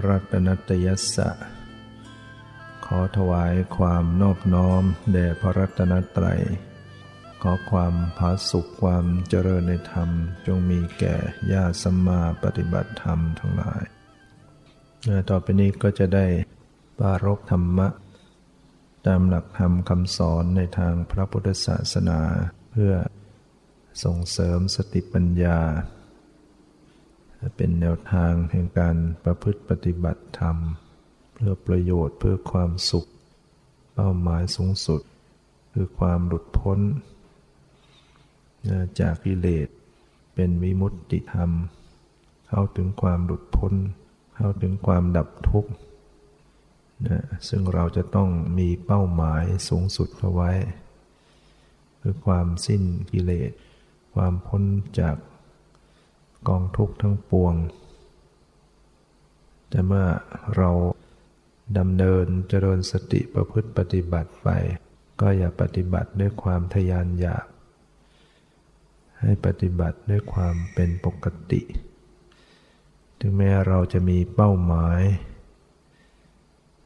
ถุรัตนตยัสสะ ขอถวายความนอบน้อมแด่พระรัตนตรัย ขอความผาสุขความเจริญในธรรม จงมีแก่ญาติสัมมาปฏิบัติธรรมทั้งหลาย ต่อไปนี้ก็จะได้ปารกธรรมะ ตามหลักธรรมคำสอนในทางพระพุทธศาสนาเพื่อส่งเสริมสติปัญญา เป็นแนวทางแห่งการประพฤติปฏิบัติธรรม เพื่อประโยชน์เพื่อความสุข เป้าหมายสูงสุด คือความหลุดพ้น จากกิเลสเป็นวิมุตติธรรม เข้าถึงความหลุดพ้น เข้าถึงความดับทุกข์นะซึ่งเราจะต้องมีเป้าหมายสูงสุดเอาไว้ คือความสิ้นกิเลส ความพ้นจาก กองทุกข์ทั้งปวง แต่เมื่อเราดำเนินเจริญสติประพฤติปฏิบัติไป ก็อย่าปฏิบัติด้วยความทยานอยาก ให้ปฏิบัติด้วยความเป็นปกติ ถึงแม้เราจะมีเป้าหมาย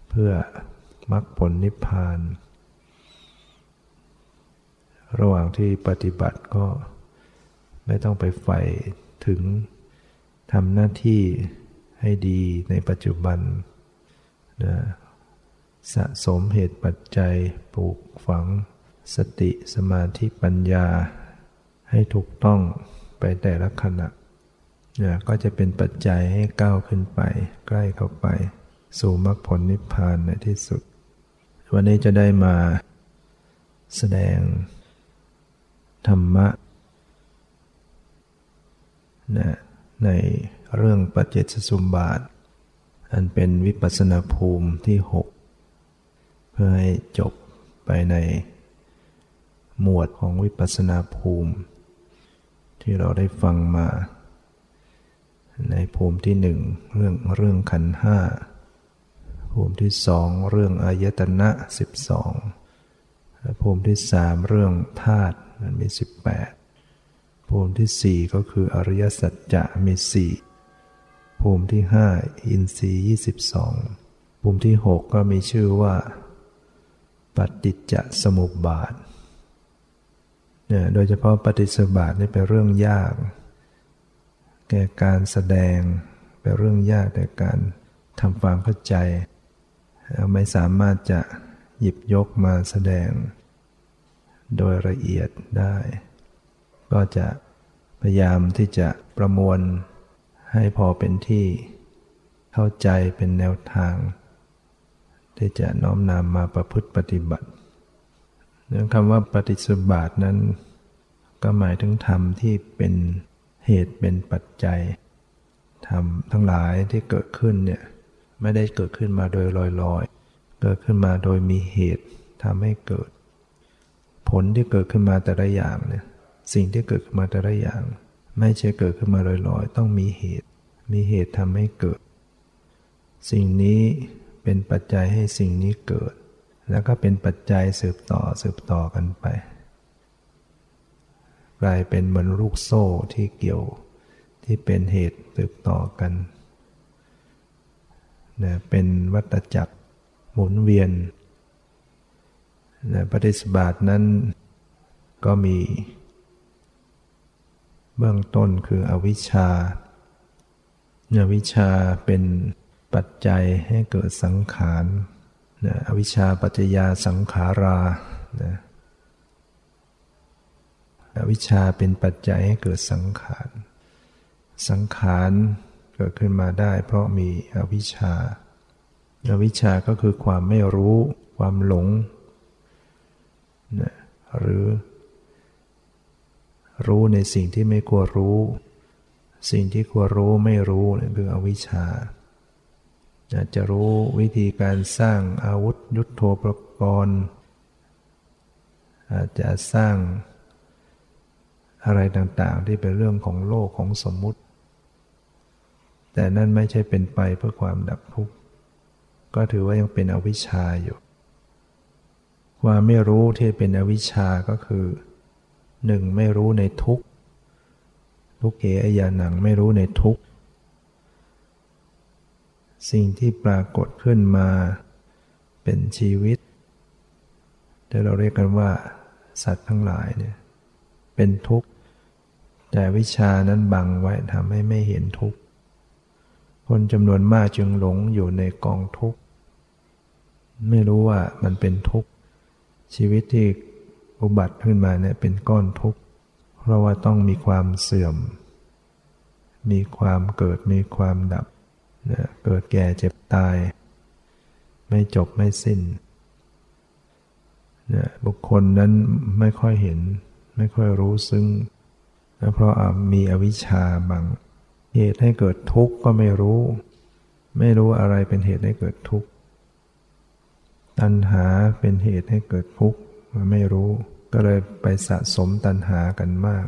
เพื่อมรรคผลนิพพาน ระหว่างที่ปฏิบัติก็ไม่ต้องไปใฝ่ ถึงทำหน้าที่ให้ดีในปัจจุบันนะสะสมเหตุปัจจัยปลูกฝัง สติสมาธิปัญญา ให้ถูกต้องไปแต่ละขณะนะก็จะเป็นปัจจัยให้ก้าวขึ้นไป ใกล้เข้าไป สู่มรรคผลนิพพานในที่สุด วันนี้จะได้มาแสดงธรรมะ นะในเรื่องปัจเจสสุมบาท อันเป็นวิปัสนาภูมิที่ 6 เพื่อให้จบไปในหมวดของวิปัสนาภูมิ ที่เราได้ฟังมา ในภูมิที่หนึ่งเรื่องเรื่องขันห้าภูมิที่สองเรื่องอายตนะสิบสองภูมิที่สามเรื่องธาตุมีสิบแปด ภูมิที่สี่ก็คืออริยสัจจะมีสี่ภูมิที่ห้าอินทรีย์ยี่สิบสองภูมิที่หกก็มีชื่อว่า ปฏิจจสมุปบาทเนี่ยโดยเฉพาะปฏิสบาทนี่เป็นเรื่องยาก แก่การแสดงเป็นเรื่องยากแต่การทำความเข้าใจ ไม่สามารถจะหยิบยกมาแสดง โดยละเอียดได้ ก็จะ พยายามที่จะประมวลให้พอเป็นที่เข้าใจเป็นแนวทาง ที่จะน้อมนำมาประพฤติปฏิบัติเรื่องคำว่าปฏิสุบาทนั้น ก็หมายถึงธรรมที่เป็นเหตุเป็นปัจจัยธรรมทั้งหลายที่เกิดขึ้นเนี่ยไม่ได้เกิดขึ้นมาโดยลอยๆ เกิดขึ้นมาโดยมีเหตุทำให้เกิด ผลที่เกิดขึ้นมาแต่ละอย่างเนี่ย สิ่งที่เกิดขึ้นมาแต่ละอย่าง ไม่ใช่เกิดขึ้นมาลอยๆ ต้องมีเหตุ มีเหตุทำให้เกิด สิ่งนี้เป็นปัจจัยให้สิ่งนี้เกิด แล้วก็เป็นปัจจัยสืบต่อสืบต่อกันไป กลายเป็นเหมือนลูกโซ่ที่เกี่ยวที่เป็นเหตุสืบต่อกันนะเป็นวัฏจักรหมุนเวียนนะปฏิสบาทนั้นก็มี เบื้องต้นคืออวิชชาอวิชชาเป็นปัจจัยให้เกิดสังขารนะอวิชชาปัจจยาสังขารานะอวิชชาเป็นปัจจัยให้เกิดสังขาร สังขารเกิดขึ้นมาได้ เพราะมีอวิชชา อวิชชาก็คือความไม่รู้ ความหลงนะหรือ รู้ในสิ่งที่ไม่ควรรู้ สิ่งที่ควรรู้ไม่รู้นี่คืออวิชชาอาจจะรู้วิธีการสร้างอาวุธยุทโธปกรณ์อาจจะสร้างอะไรต่างๆ ที่เป็นเรื่องของโลกของสมมุติ แต่นั่นไม่ใช่เป็นไปเพื่อความดับทุกข์ก็ถือว่ายังเป็นอวิชชาอยู่ ความไม่รู้ที่เป็นอวิชชาก็คือ หนึ่งไม่รู้ในทุกทุกเกอยาหนังไม่รู้ในทุกสิ่งที่ปรากฏขึ้นมาเป็นชีวิตที่เราเรียกกันว่า สัตว์ทั้งหลายเนี่ยเป็นทุกข์ แต่วิชานั้นบังไว้ทำให้ไม่เห็นทุกข์ คนจำนวนมากจึงหลงอยู่ในกองทุกข์ ไม่รู้ว่ามันเป็นทุกข์ ชีวิตที่ อุบัติขึ้นมาเนี่ยเป็นก้อนทุกข์ เพราะว่าต้องมีความเสื่อม มีความเกิดมีความดับนะเกิดแก่เจ็บตาย ไม่จบไม่สิ้นนะบุคคลนั้นไม่ค่อยเห็น ไม่ค่อยรู้ซึ่งเพราะมีอวิชชาบัง เหตุให้เกิดทุกข์ก็ไม่รู้ ไม่รู้อะไรเป็นเหตุให้เกิดทุกข์ ตัณหาเป็นเหตุให้เกิดทุกข์ไม่รู้ ก็เลยไปสะสมตัณหากันมาก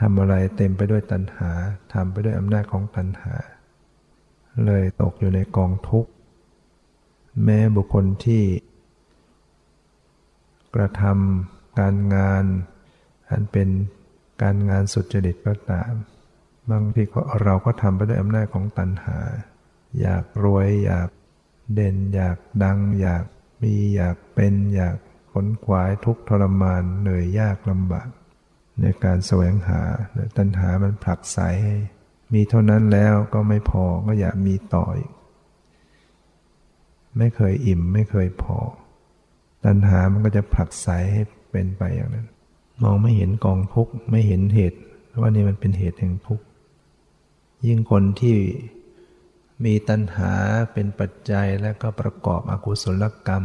ทำอะไรเต็มไปด้วยตัณหาทำไปด้วยอำนาจของตัณหา เลยตกอยู่ในกองทุกข์ แม้บุคคลที่ กระทำการงาน อันเป็นการงานสุจริตก็ตาม บางทีเราก็ทำไปด้วยอำนาจของตัณหา อยากรวยอยากเด่น อยากดัง อยากมีอยากเป็นอยาก ขนขวายทุกทรมานเหนื่อยยากลำบาก ในการแสวงหาตัณหามันผลักไสให้มีเท่านั้นแล้วก็ไม่พอก็อยากมีต่ออีก ไม่เคยอิ่มไม่เคยพอ ตัณหามันก็จะผลักไสให้เป็นไปอย่างนั้น มองไม่เห็นกองทุกข์ไม่เห็นเหตุว่านี่มันเป็นเหตุแห่งทุกข์ยิ่งคนที่มีตัณหาเป็นปัจจัยและก็ประกอบอกุศลกรรม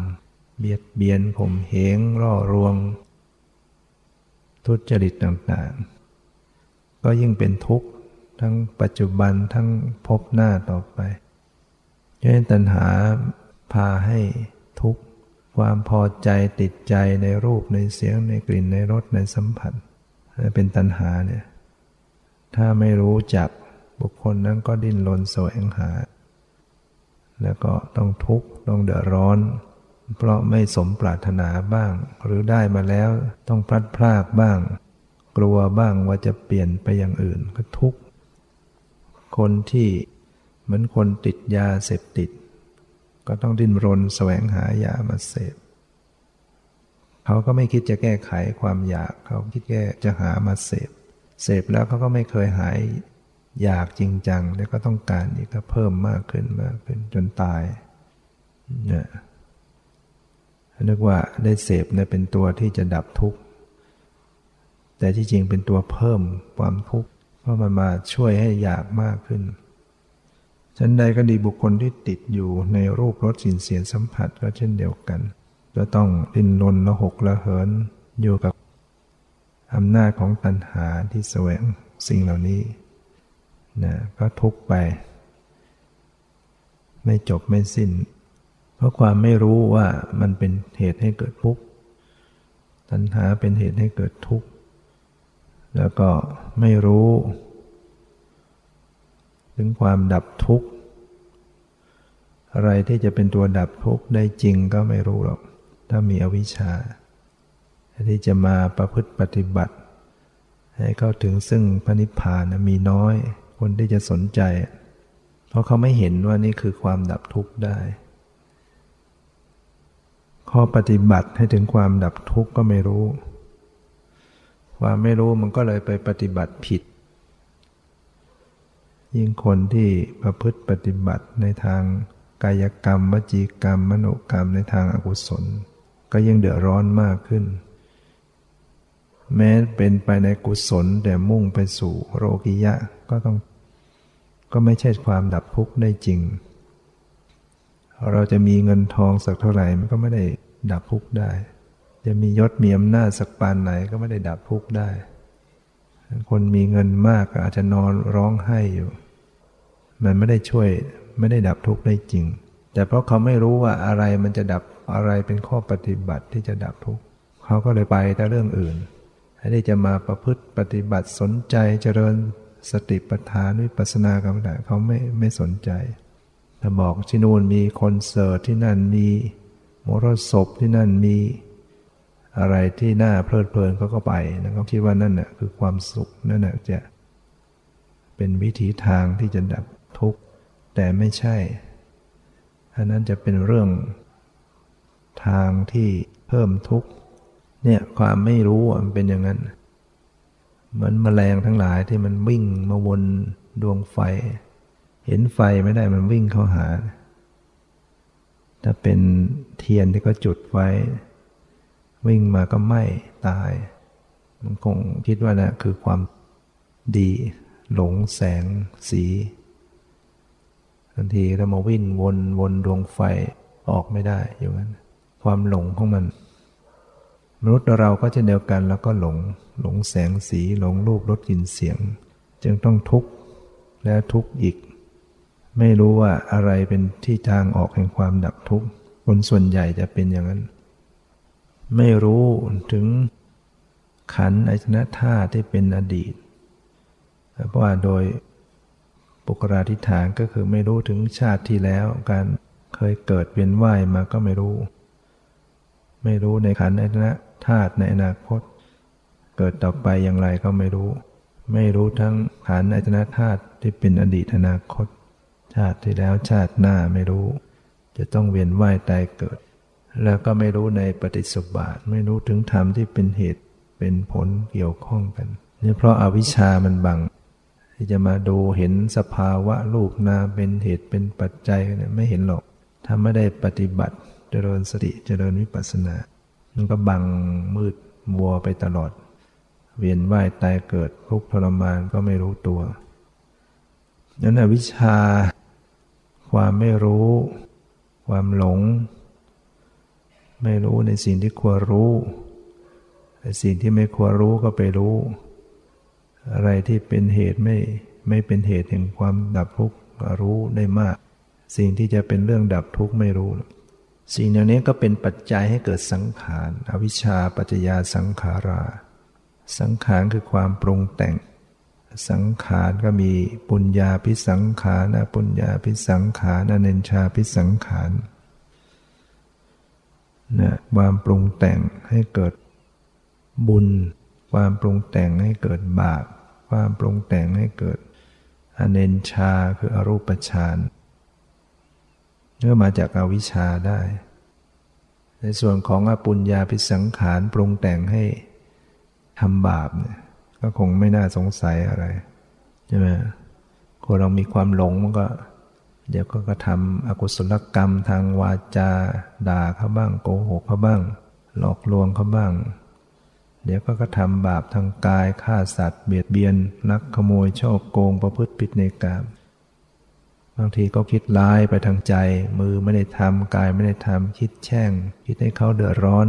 เบียดเบียนข่มเหงร่อรวง ทุจริตต่างๆ ก็ยิ่งเป็นทุกข์ทั้งปัจจุบันทั้งพบหน้าต่อไปฉะนั้นตัณหาพาให้ทุกข์ความพอใจติดใจในรูปในเสียงในกลิ่นในรสในสัมผัสเป็นตัณหาเนี่ยถ้าไม่รู้จักบุคคลนั้นก็ดิ้นรนแสวงหา แล้วก็ต้องทุกข์ต้องเดือดร้อน เพราะไม่สมปรารถนาบ้าง หรือได้มาแล้วต้องพลัดพรากบ้าง กลัวบ้างว่าจะเปลี่ยนไปอย่างอื่นก็ทุกข์คนที่เหมือนคนติดยาเสพติด ก็ต้องดิ้นรนแสวงหายามาเสพเขาก็ไม่คิดจะแก้ไขความอยาก เขาคิดแก้จะหามาเสพ เสพแล้วเขาก็ไม่เคยหายอยากจริงจัง แล้วก็ต้องการอีกก็เพิ่มมากขึ้นมากขึ้นจนตายเนี่ย นึกว่าได้เสพเนี่ยเป็นตัวที่จะดับทุกข์ แต่ที่จริงเป็นตัวเพิ่มความทุกข์ เพราะมันมาช่วยให้อยากมากขึ้นฉันใดก็ดีบุคคลที่ติดอยู่ในรูปรสสินเสียงสัมผัสก็เช่นเดียวกันจะต้องดิ้นรนละหกละเหินอยู่กับอำนาจของตัณหาที่แสวงสิ่งเหล่านี้นะก็ทุกไป ไม่จบไม่สิ้น เพราะความไม่รู้ว่ามันเป็นเหตุให้เกิดทุกข์ตัณหาเป็นเหตุให้เกิดทุกข์แล้วก็ไม่รู้ ถึงความดับทุกข์อะไรที่จะเป็นตัวดับทุกข์ได้จริงก็ไม่รู้หรอก ถ้ามีอวิชชา ที่จะมาประพฤติปฏิบัติ ให้เข้าถึงซึ่งพระนิพพานมีน้อย คนที่จะสนใจ เพราะเขาไม่เห็นว่านี่คือความดับทุกข์ได้ ข้อปฏิบัติให้ถึงความดับทุกข์ก็ไม่รู้ ความไม่รู้มันก็เลยไปปฏิบัติผิด ยิ่งคนที่ประพฤติปฏิบัติในทางกายกรรม วจีกรรม มโนกรรมในทางอากุศล ก็ยิ่งเดือดร้อนมากขึ้น แม้เป็นไปในกุศลแต่มุ่งไปสู่โรกิยะก็ต้อง ก็ไม่ใช่ความดับทุกข์ได้จริง เราจะมีเงินทองสักเท่าไหร่มันก็ไม่ได้ดับทุกข์ได้ จะมียศมีอำนาจสักปานไหนก็ไม่ได้ดับทุกข์ได้ คนมีเงินมากอาจจะนอนร้องไห้อยู่ มันไม่ได้ช่วยไม่ได้ดับทุกข์ได้จริง แต่เพราะเขาไม่รู้ว่าอะไรมันจะดับอะไรเป็นข้อปฏิบัติที่จะดับทุกข์เขาก็เลยไปแต่เรื่องอื่นให้จะมาประพฤติปฏิบัติสนใจเจริญสติปัฏฐานวิปัสสนากรรมฐานเขาไม่ไม่สนใจ ถ้าบอกที่นู่นมีคอนเสิร์ตที่นั่นมีมรสพที่นั่นมีอะไรที่น่าเพลิดเพลินเขาก็ไปนะเขาคิดว่านั่นน่ะคือความสุขนั่นน่ะจะเป็นวิถีทางที่จะดับทุกข์แต่ไม่ใช่ อันนั้นจะเป็นเรื่องทางที่เพิ่มทุกข์เนี่ยความไม่รู้มันเป็นอย่างนั้น เหมือนแมลงทั้งหลายที่มันวิ่งมาวนดวงไฟ เห็นไฟไม่ได้มันวิ่งเข้าหา ถ้าเป็นเทียนที่ก็จุดไว้ วิ่งมาก็ไหม้ตาย มันคงคิดว่านะคือความดีหลงแสงสีทันทีถ้ามาวิ่งวนวนดวงไฟออกไม่ได้อยู่นั้นความหลงของมัน มนุษย์เราก็จะเดียวกันแล้วก็หลงหลงแสงสีหลงรูปรสกลิ่นเสียง จึงต้องทุกข์และทุกข์อีก ไม่รู้ว่าอะไรเป็นที่ทางออกแห่งความดับทุกข์ คนส่วนใหญ่จะเป็นอย่างนั้น ไม่รู้ถึงขันอายตนะธาตุที่เป็นอดีต เพราะว่าโดยปุกราธิฐานก็คือไม่รู้ถึงชาติที่แล้ว การเคยเกิดเวียนว่ายมาก็ไม่รู้ ไม่รู้ในขันอายตนะธาตุในอนาคต เกิดต่อไปอย่างไรก็ไม่รู้ ไม่รู้ทั้งขันอายตนะธาตุที่เป็นอดีตอนาคต ชาติที่แล้วชาติหน้าไม่รู้ จะต้องเวียนว่ายตายเกิด แล้วก็ไม่รู้ในปฏิสุบาทไม่รู้ถึงธรรมที่เป็นเหตุเป็นผลเกี่ยวข้องกันนี่เพราะอาวิชชามันบัง ที่จะมาดูเห็นสภาวะรูปนามเป็นเหตุเป็นปัจจัยเนี่ยไม่เห็นหรอกถ้าไม่ได้ปฏิบัติเจริญสติเจริญวิปัสสนา มันก็บังมืดมัวไปตลอด เวียนว่ายตายเกิดทุกทรมานก็ไม่รู้ตัวนั้นอวิชา ความไม่รู้ ความหลง ไม่รู้ในสิ่งที่ควรรู้ในสิ่งที่ไม่ควรรู้ก็ไปรู้ อะไรที่เป็นเหตุไม่ไม่เป็นเหตุแห่งความดับทุกข์รู้ได้มาก สิ่งที่จะเป็นเรื่องดับทุกข์ไม่รู้ สิ่งเหล่านี้ก็เป็นปัจจัยให้เกิดสังขาร อวิชชาปัจจยาสังขารา สังขารคือความปรุงแต่ง สังขารก็มีปุญญาพิสังขารนะปุญญาพิสังขารอเนชาพิสังขารนะความปรุงแต่งให้เกิดบุญ ความปรุงแต่งให้เกิดบาปความปรุงแต่งให้เกิดอเนนชาคืออรูปฌานเนื่อมาจากอาวิชชาได้ ในส่วนของอปุญญาพิสังขารปรุงแต่งให้ทำบาปเนี่ย ก็คงไม่น่าสงสัยอะไรใช่ไหมคนเรามีความหลงมันก็ เดี๋ยวก็กระทำอกุศลกรรมทางวาจา ด่าเขาบ้างโกหกเขาบ้าง หลอกลวงเขาบ้าง เดี๋ยวก็กระทำบาปทางกายฆ่าสัตว์เบียดเบียนลักขโมยช่อโกงประพฤติผิดในกามบางทีก็คิดร้ายไปทางใจ มือไม่ได้ทำกายไม่ได้ทำคิดแช่ง คิดให้เขาเดือดร้อน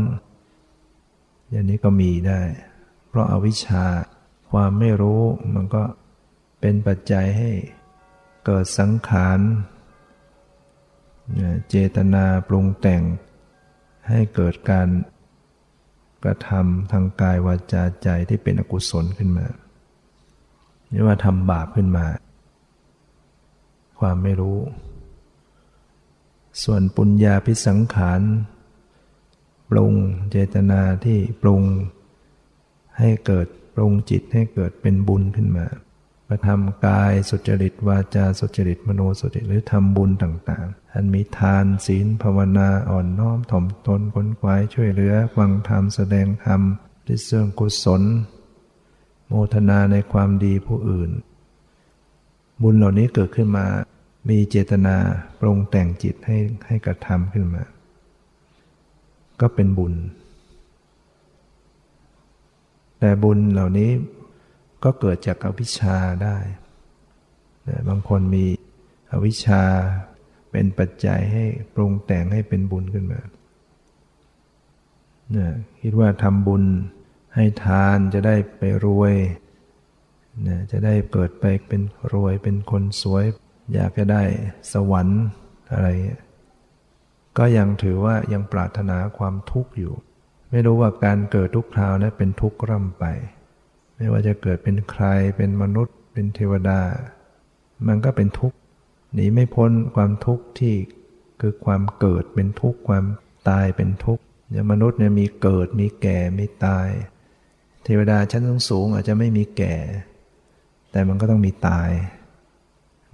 อย่างนี้ก็มีได้ เพราะอาวิชชา ความไม่รู้มันก็เป็นปัจจัยให้เกิดสังขารเจตนาปรุงแต่งให้เกิดการกระทำทางกายวาจาใจที่เป็นอกุศลขึ้นมาเรียกว่าทำบาปขึ้นมา ความไม่รู้ ส่วนปุญญาพิสังขารปรุงเจตนาที่ปรุงให้เกิด ปรุงจิตให้เกิดเป็นบุญขึ้นมาประทำกายสุจริตวาจาสุจริตมโนสุจริตหรือทำบุญต่างๆ อันมีทานศีลภาวนาอ่อนน้อมถ่อมตนค้นควายช่วยเหลือฟังธรรมแสดงธรรมที่เสื่องกุศล โมทนาในความดีผู้อื่น บุญเหล่านี้เกิดขึ้นมา มีเจตนาปรุงแต่งจิตให้ให้กระทำขึ้นมา ก็เป็นบุญ แต่บุญเหล่านี้ก็เกิดจากอวิชชาได้บางคนมีอวิชชาเป็นปัจจัยให้ปรุงแต่งให้เป็นบุญขึ้นมาคิดว่าทำบุญให้ทานจะได้ไปรวยนะจะได้เกิดไปเป็นรวยเป็นคนสวย อยากจะได้สวรรค์อะไร ก็ยังถือว่ายังปรารถนาความทุกข์อยู่ ไม่รู้ว่าการเกิดทุกคราวนั้นเป็นทุกข์ร่ำไป ไม่ว่าจะเกิดเป็นใครเป็นมนุษย์ เป็นเทวดา มันก็เป็นทุกข์หนีไม่พ้นความทุกข์ที่คือความเกิดเป็นทุกข์ความตายเป็นทุกข์อย่างมนุษย์เนี่ยมีเกิดมีแก่มีตาย เทวดาชั้นสูงอาจจะไม่มีแก่ แต่มันก็ต้องมีตาย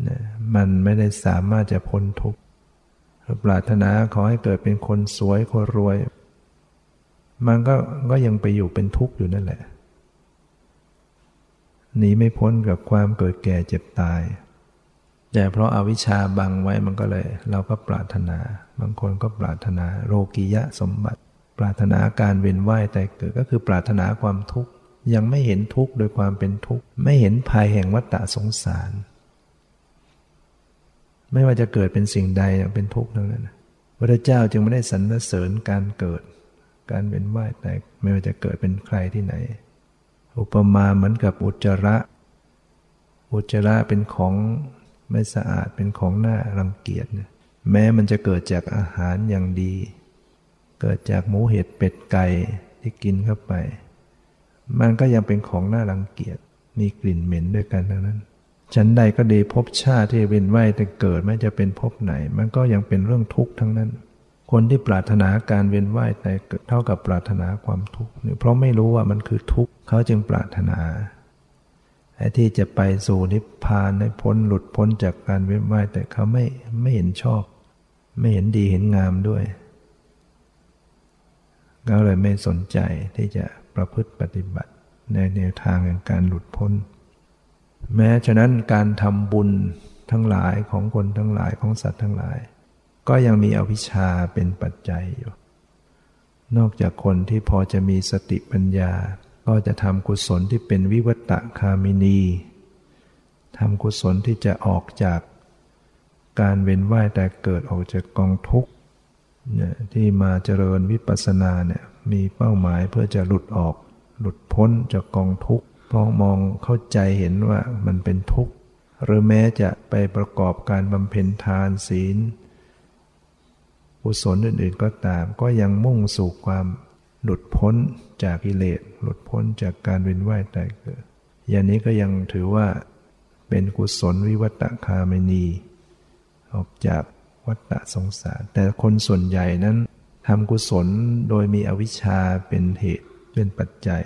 นะมันไม่ได้สามารถจะพ้นทุกข์ปรารถนาขอให้เกิดเป็นคนสวยคนรวย มันก็ก็ยังไปอยู่เป็นทุกข์อยู่นั่นแหละหนีไม่พ้นกับความเกิดแก่เจ็บตาย แต่เพราะอาวิชชาบังไว้มันก็เลย เราก็ปรารถนา บางคนก็ปรารถนาโลกิยะสมบัติ ปรารถนาการเวียนว่ายแต่เกิดก็คือปรารถนาความทุกข์ ยังไม่เห็นทุกข์โดยความเป็นทุกข์ ไม่เห็นภัยแห่งวัฏฏะสงสาร ไม่ว่าจะเกิดเป็นสิ่งใดเป็นทุกข์ทั้งนั้นพระเจ้าจึงไม่ได้สรรเสริญการเกิด การเวียนว่ายแต่ไม่ว่าจะเกิดเป็นใครที่ไหน อุปมาเหมือนกับอุจจาระ อุจจาระเป็นของไม่สะอาดเป็นของน่ารังเกียจแม้มันจะเกิดจากอาหารอย่างดี เกิดจากหมูเห็ดเป็ดไก่ที่กินเข้าไป มันก็ยังเป็นของน่ารังเกียจมีกลิ่นเหม็นด้วยกันทั้งนั้นฉันใดก็ดีพบชาติที่เวียนว่ายแต่เกิดไม่จะเป็นพบไหน มันก็ยังเป็นเรื่องทุกข์ทั้งนั้น คนที่ปรารถนาการเวียนว่ายแต่เกิดเท่ากับปรารถนาความทุกข์เพราะไม่รู้ว่ามันคือทุกข์เขาจึงปรารถนาไอ้ที่จะไปสู่นิพพานให้พ้นหลุดพ้นจากการเวียนว่ายแต่เขาไม่ไม่เห็นชอบ ไม่เห็นดีเห็นงามด้วยก็เลยไม่สนใจที่จะประพฤติปฏิบัติในแนวทางแห่งการหลุดพ้น แม้ฉะนั้นการทำบุญทั้งหลายของคนทั้งหลายของสัตว์ทั้งหลาย ก็ยังมีอวิชชาเป็นปัจจัยอยู่ นอกจากคนที่พอจะมีสติปัญญา ก็จะทำกุศลที่เป็นวิวัตะคามินีทำกุศลที่จะออกจากการเวียนว่ายแต่เกิดออกจากกองทุกข์เนี่ยที่มาเจริญวิปัสสนาเนี่ยมีเป้าหมายเพื่อจะหลุดออก หลุดพ้นจากกองทุกข์เพราะมองเข้าใจเห็นว่ามันเป็นทุกข์หรือแม้จะไปประกอบการบำเพ็ญทานศีล กุศลอื่นๆก็ตาม ก็ยังมุ่งสู่ความหลุดพ้นจากกิเลสหลุดพ้นจากการเวียนว่ายตายเกิด อย่างนี้ก็ยังถือว่าเป็นกุศลวิวัตคาเมนี ออกจากวัฏสงสาร แต่คนส่วนใหญ่นั้นทำกุศลโดยมีอวิชชาเป็นเหตุเป็นปัจจัย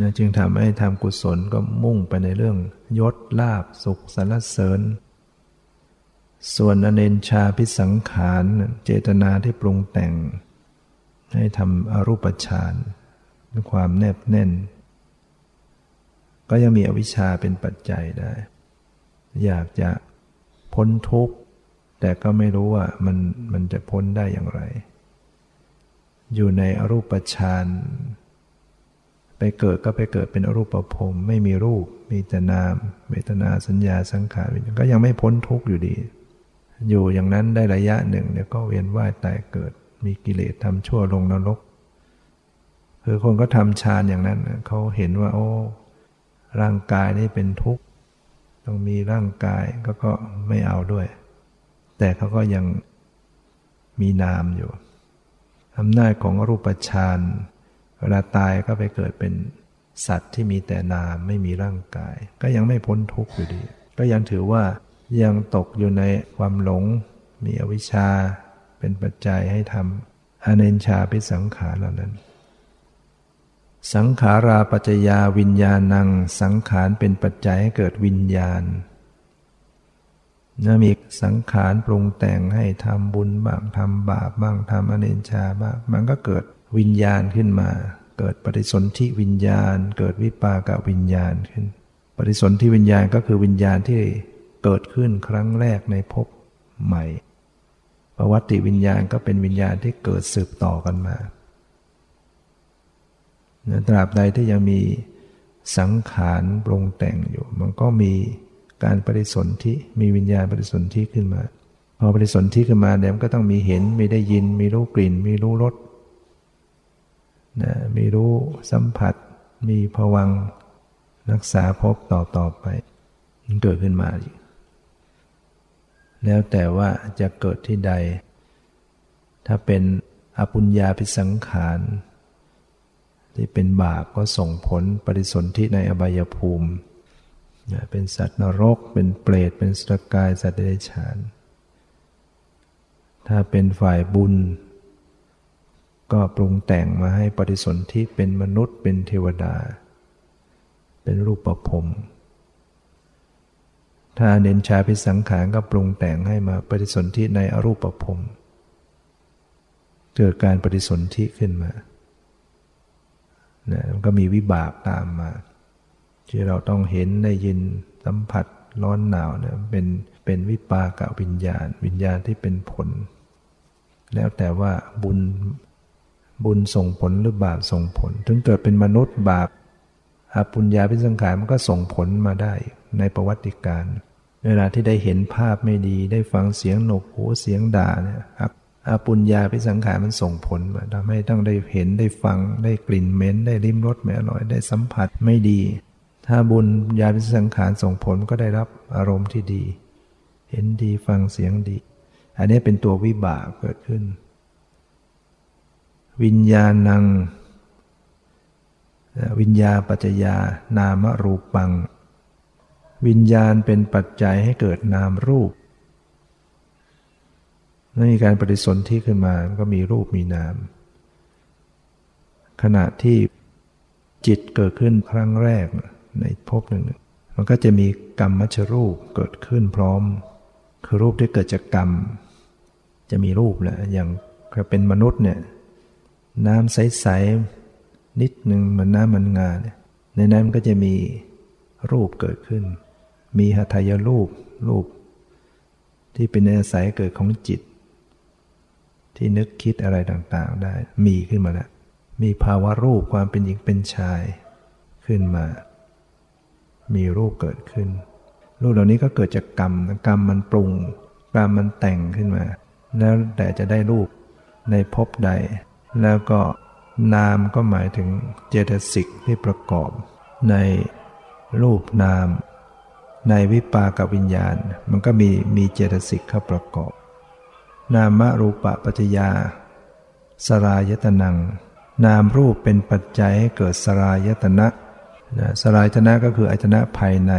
นะจึงทำให้ทำกุศลก็มุ่งไปในเรื่องยศลาบสุขสรรเสริญ ส่วนอเนนชาพิสังขารเจตนาที่ปรุงแต่ง ให้ทำอรูปฌานด้วยความแนบแน่น ก็ยังมีอวิชชาเป็นปัจจัยได้ อยากจะพ้นทุกข์ แต่ก็ไม่รู้ว่ามันมันจะพ้นได้อย่างไร อยู่ในอรูปฌานไปเกิดก็ไปเกิดเป็นอรูปภพไม่มีรูป มีแต่นาม เวทนาสัญญาสังขารก็ยังไม่พ้นทุกข์อยู่ดี อยู่อย่างนั้นได้ระยะหนึ่งเนี่ยก็เวียนว่ายตายเกิด มีกิเลสทำชั่วลงนรก คือคนก็ทำฌานอย่างนั้นเขาเห็นว่า โอ้ร่างกายนี่เป็นทุกข์ ต้องมีร่างกายก็ก็ไม่เอาด้วย แต่เขาก็ยังมีนามอยู่อำนาจของรูปฌานเวลาตายก็ไปเกิดเป็นสัตว์ที่มีแต่นามไม่มีร่างกาย ก็ยังไม่พ้นทุกข์อยู่ดี ก็ยังถือว่า ยังตกอยู่ในความหลง มีอวิชชา เป็นปัจจัยให้ทำอเนนชาพิสังขารเหล่านั้น สังขาราปัจจยาวิญญาณัง สังขารเป็นปัจจัยให้เกิดวิญญาณนะมีสังขารปรุงแต่งให้ทำบุญบ้างทำบาปบ้างทำอเนนชาบ้างมันก็เกิดวิญญาณขึ้นมา เกิดปฏิสนธิวิญญาณ เกิดวิปากวิญญาณขึ้น ปฏิสนธิวิญญาณก็คือวิญญาณที่ เกิดขึ้นครั้งแรกในภพใหม่ ประวัติวิญญาณก็เป็นวิญญาณที่เกิดสืบต่อกันมาตราบใดที่ยังมีสังขารปรุงแต่งอยู่ มันก็มีการปฏิสนธิมีวิญญาณปฏิสนธิขึ้นมา พอปฏิสนธิขึ้นมาเดี๋ยวก็ต้องมีเห็น มีได้ยิน มีรู้กลิ่น มีรู้รสนะมีรู้สัมผัส มีผวังรักษาพบต่อต่อไป มันเกิดขึ้นมาอีก แล้วแต่ว่าจะเกิดที่ใด ถ้าเป็นอปุญญาพิสังขาร ที่เป็นบาปก็ส่งผลปฏิสนธิในอบายภูมิ เป็นสัตว์นรก เป็นเปรต เป็นสตกาย สัตว์เดรัจฉาน ถ้าเป็นฝ่ายบุญ ก็ปรุงแต่งมาให้ปฏิสนธิเป็นมนุษย์ เป็นเทวดา เป็นรูปประพรม ถ้าเน้นชาพิสังขารก็ปรุงแต่งให้มาปฏิสนธิในอรูปภพเกิดการปฏิสนธิขึ้นมานะมันก็มีวิบากตามมา ที่เราต้องเห็นได้ยินสัมผัสร้อนหนาวเนี่ยเป็นเป็นวิปากวิญญาณ วิญญาณที่เป็นผล แล้วแต่ว่าบุญบุญส่งผลหรือบาปส่งผล ถึงเกิดเป็นมนุษย์บาปอาปุญญาพิสังขารมันก็ส่งผลมาได้ในประวัติการ เวลาที่ได้เห็นภาพไม่ดี ได้ฟังเสียงหนกหูเสียงด่าเนี่ยครับอาปุญญาพิสังขารมันส่งผลมาทำให้ต้องได้เห็นได้ฟังได้กลิ่นเหม็นได้ริมรสไม่อร่อยได้สัมผัสไม่ดี ถ้าบุญญาพิสังขารส่งผลก็ได้รับอารมณ์ที่ดี เห็นดีฟังเสียงดี อันนี้เป็นตัววิบากเกิดขึ้น วิญญาณัง วิญญาปัจจยานามรูปัง วิญญาณเป็นปัจจัยให้เกิดนามรูปเมื่อมีการปฏิสนธิขึ้นมาก็มีรูปมีนาม ขณะที่จิตเกิดขึ้นครั้งแรกในภพหนึ่ง มันก็จะมีกรรมมัชรูปเกิดขึ้นพร้อม คือรูปที่เกิดจากกรรม จะมีรูปแหละอย่างเป็นมนุษย์เนี่ยน้ำใสๆนิดหนึ่งเหมือนน้ำมันงาเนี่ยในนั้นก็จะมีรูปเกิดขึ้น มีหัตถยรูปรูป ที่เป็นอาศัยเกิดของจิต ที่นึกคิดอะไรต่างๆได้ มีขึ้นมาแล้วมีภาวะรูปความเป็นหญิงเป็นชายขึ้นมา มีรูปเกิดขึ้น รูปเหล่านี้ก็เกิดจากกรรมกรรมมันปรุง กรรมมันแต่งขึ้นมา แล้วแต่จะได้รูปในภพใด แล้วก็นามก็หมายถึงเจตสิกที่ประกอบในรูปนาม ในวิปากวิญญาณ มันก็มีมีเจตสิกเข้าประกอบ นามรูปปัจจยาสรายตนัง นามรูปเป็นปัจจัยให้เกิดสรายตนะนะสรายตนะก็คืออายตนะภายใน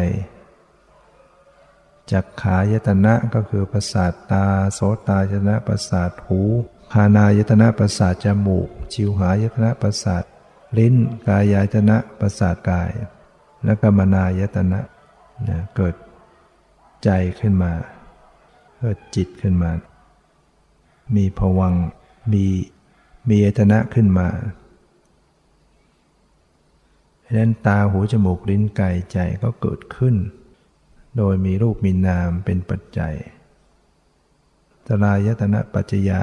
จักขายตนะก็คือประสาทตา โสตายตนะประสาทหูคานายตนะประสาทจมูก ชิวหายตนะประสาทลิ้น กายายตนะประสาทกาย และกรรมนายตนะ นะเกิดใจขึ้นมา เกิดจิตขึ้นมา มีผวังมีมีอตนะขึ้นมาดังนั้นตาหูจมูกลิ้นกายใจก็เกิดขึ้น โดยมีรูปมีนามเป็นปัจจัยสลายตนะปัจจยา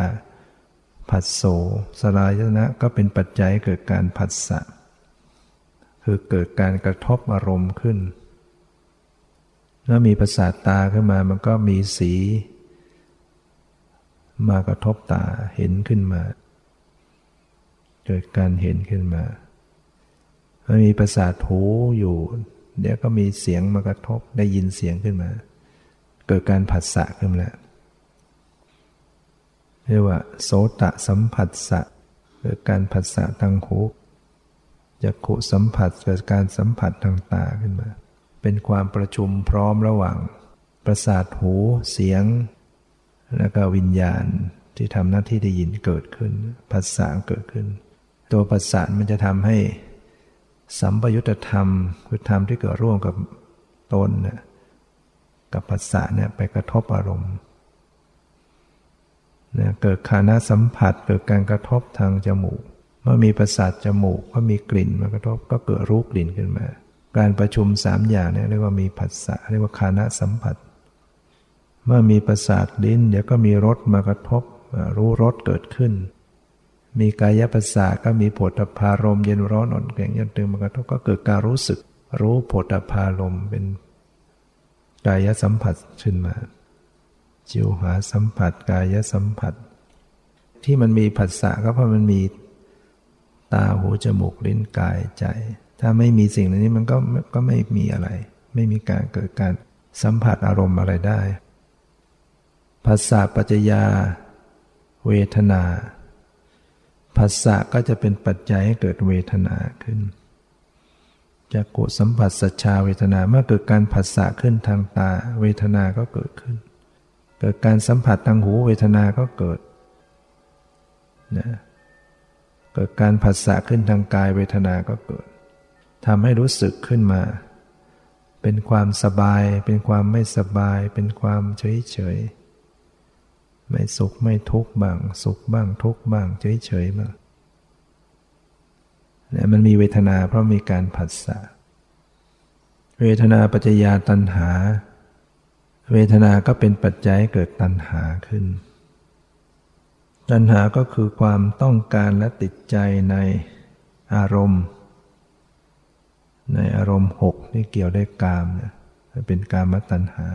ผัสโสสลายตนะก็เป็นปัจจัยเกิดการผัสสะ คือเกิดการกระทบอารมณ์ขึ้น แล้วมีประสาทตาขึ้นมามันก็มีสี มากระทบตาเห็นขึ้นมา เกิดการเห็นขึ้นมามันมีประสาทหูอยู่ เดี๋ยวก็มีเสียงมากระทบได้ยินเสียงขึ้นมา เกิดการผัสสะขึ้นแล้วเรียกว่า โสตะสัมผัสสะเกิดการผัสสะทางหูจักขุสัมผัสเกิดการสัมผัสทางตาขึ้นมา เป็นความประชุมพร้อมระหว่าง ประสาทหูเสียง แล้วก็วิญญาณที่ทำหน้าที่ได้ยินเกิดขึ้นภาษาเกิดขึ้น ตัวภาษามันจะทำให้สัมปยุตธรรมคือธรรมที่เกิดร่วมกับตนกับภาษาเนี่ยไปกระทบอารมณ์เนี่ยเกิดคานาสัมผัสเกิดการกระทบทางจมูก เมื่อมีประสาทจมูกก็มีกลิ่นมากระทบก็เกิดรูปกลิ่นขึ้นมา การประชุมสามอย่างเนี่ยเรียกว่ามีภาษาเรียกว่าคานาสัมผัส เมื่อมีประสาทลิ้นเดี๋ยวก็มีรสมากระทบรู้รสเกิดขึ้น มีกายประสาทก็มีผลพารมเย็นร้อนอ่อนแข็งยันตึงมากระทบก็เกิดการรู้สึก รู้ผลพารมเป็นกายสัมผัสขึ้นมา จิวหาสัมผัสกายสัมผัส ที่มันมีผัสสะก็เพราะมันมีตาหูจมูกลิ้นกายใจ ถ้าไม่มีสิ่งเหล่านี้มันก็ก็ไม่มีอะไร ไม่มีการเกิดการสัมผัสอารมณ์อะไรได้ภาษาปัจจยา เวทนาภาษาก็จะเป็นปัจจัยให้เกิดเวทนาขึ้นจากกุสัมผัสสัจชาเวทนาเมื่อเกิดการผัสสะขึ้นทางตา เวทนาก็เกิดขึ้น เกิดการสัมผัสทางหูเวทนาก็เกิดนะเกิดการผัสสะขึ้นทางกายเวทนาก็เกิด ทำให้รู้สึกขึ้นมา เป็นความสบาย เป็นความไม่สบาย เป็นความเฉยเฉยไม่สุขไม่ทุกข์บ้าง สุขบ้างทุกข์บ้างเฉยเฉยบ้างเนี่ยมันมีเวทนาเพราะมีการผัสสะเวทนาปัจจยาตัณหา เวทนาก็เป็นปัจจัยเกิดตัณหาขึ้น ตัณหาก็คือความต้องการและติดใจในอารมณ์ ในอารมณ์หกที่เกี่ยวได้กามเนี่ยเป็นกามตัณหา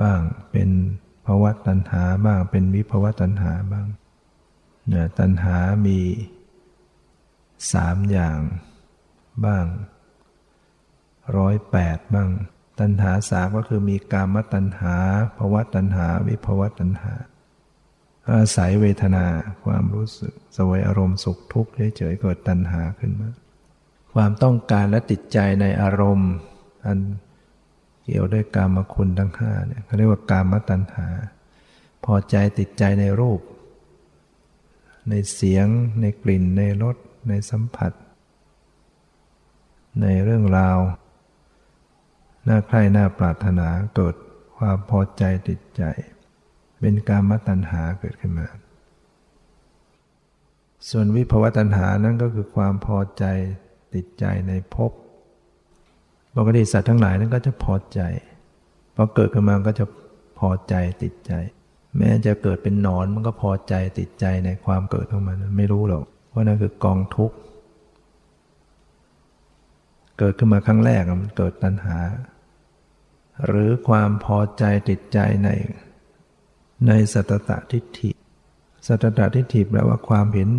บ้างเป็นภาวะตัณหาบ้างเป็นวิภาวะตัณหาบ้างเนี่ยตัณหามีสามอย่างบ้างร้อยแปดบ้าง ตัณหาสามก็คือมีกามตัณหาภาวะตัณหา วิภาวะตัณหา อาศัยเวทนาความรู้สึกสวยอารมณ์สุขทุกข์เฉยๆเกิดตัณหาขึ้นมา ความต้องการและติดใจในอารมณ์ อันเกี่ยวด้วยกามคุณทั้งห้าเนี่ยเขาเรียกว่ากามตัณหา พอใจติดใจในรูป ในเสียง ในกลิ่น ในรสในสัมผัส ในเรื่องราวน่าใคร่น่าปรารถนาเกิดความพอใจติดใจ เป็นกามตัณหาเกิดขึ้นมา ส่วนวิภวตัณหานั่นก็คือความพอใจ ติดใจในภพปกติสัตว์ทั้งหลายนั้นก็จะพอใจพอเกิดขึ้นมาก็จะพอใจติดใจ แม้จะเกิดเป็นนอนมันก็พอใจติดใจในความเกิดของมันไม่รู้หรอกว่านั่นคือกองทุกข์เกิดขึ้นมาครั้งแรกมันเกิดตัณหา หรือความพอใจติดใจใน ในสัตตทิฏฐิ สัตตทิฏฐิแปลว่าความเห็น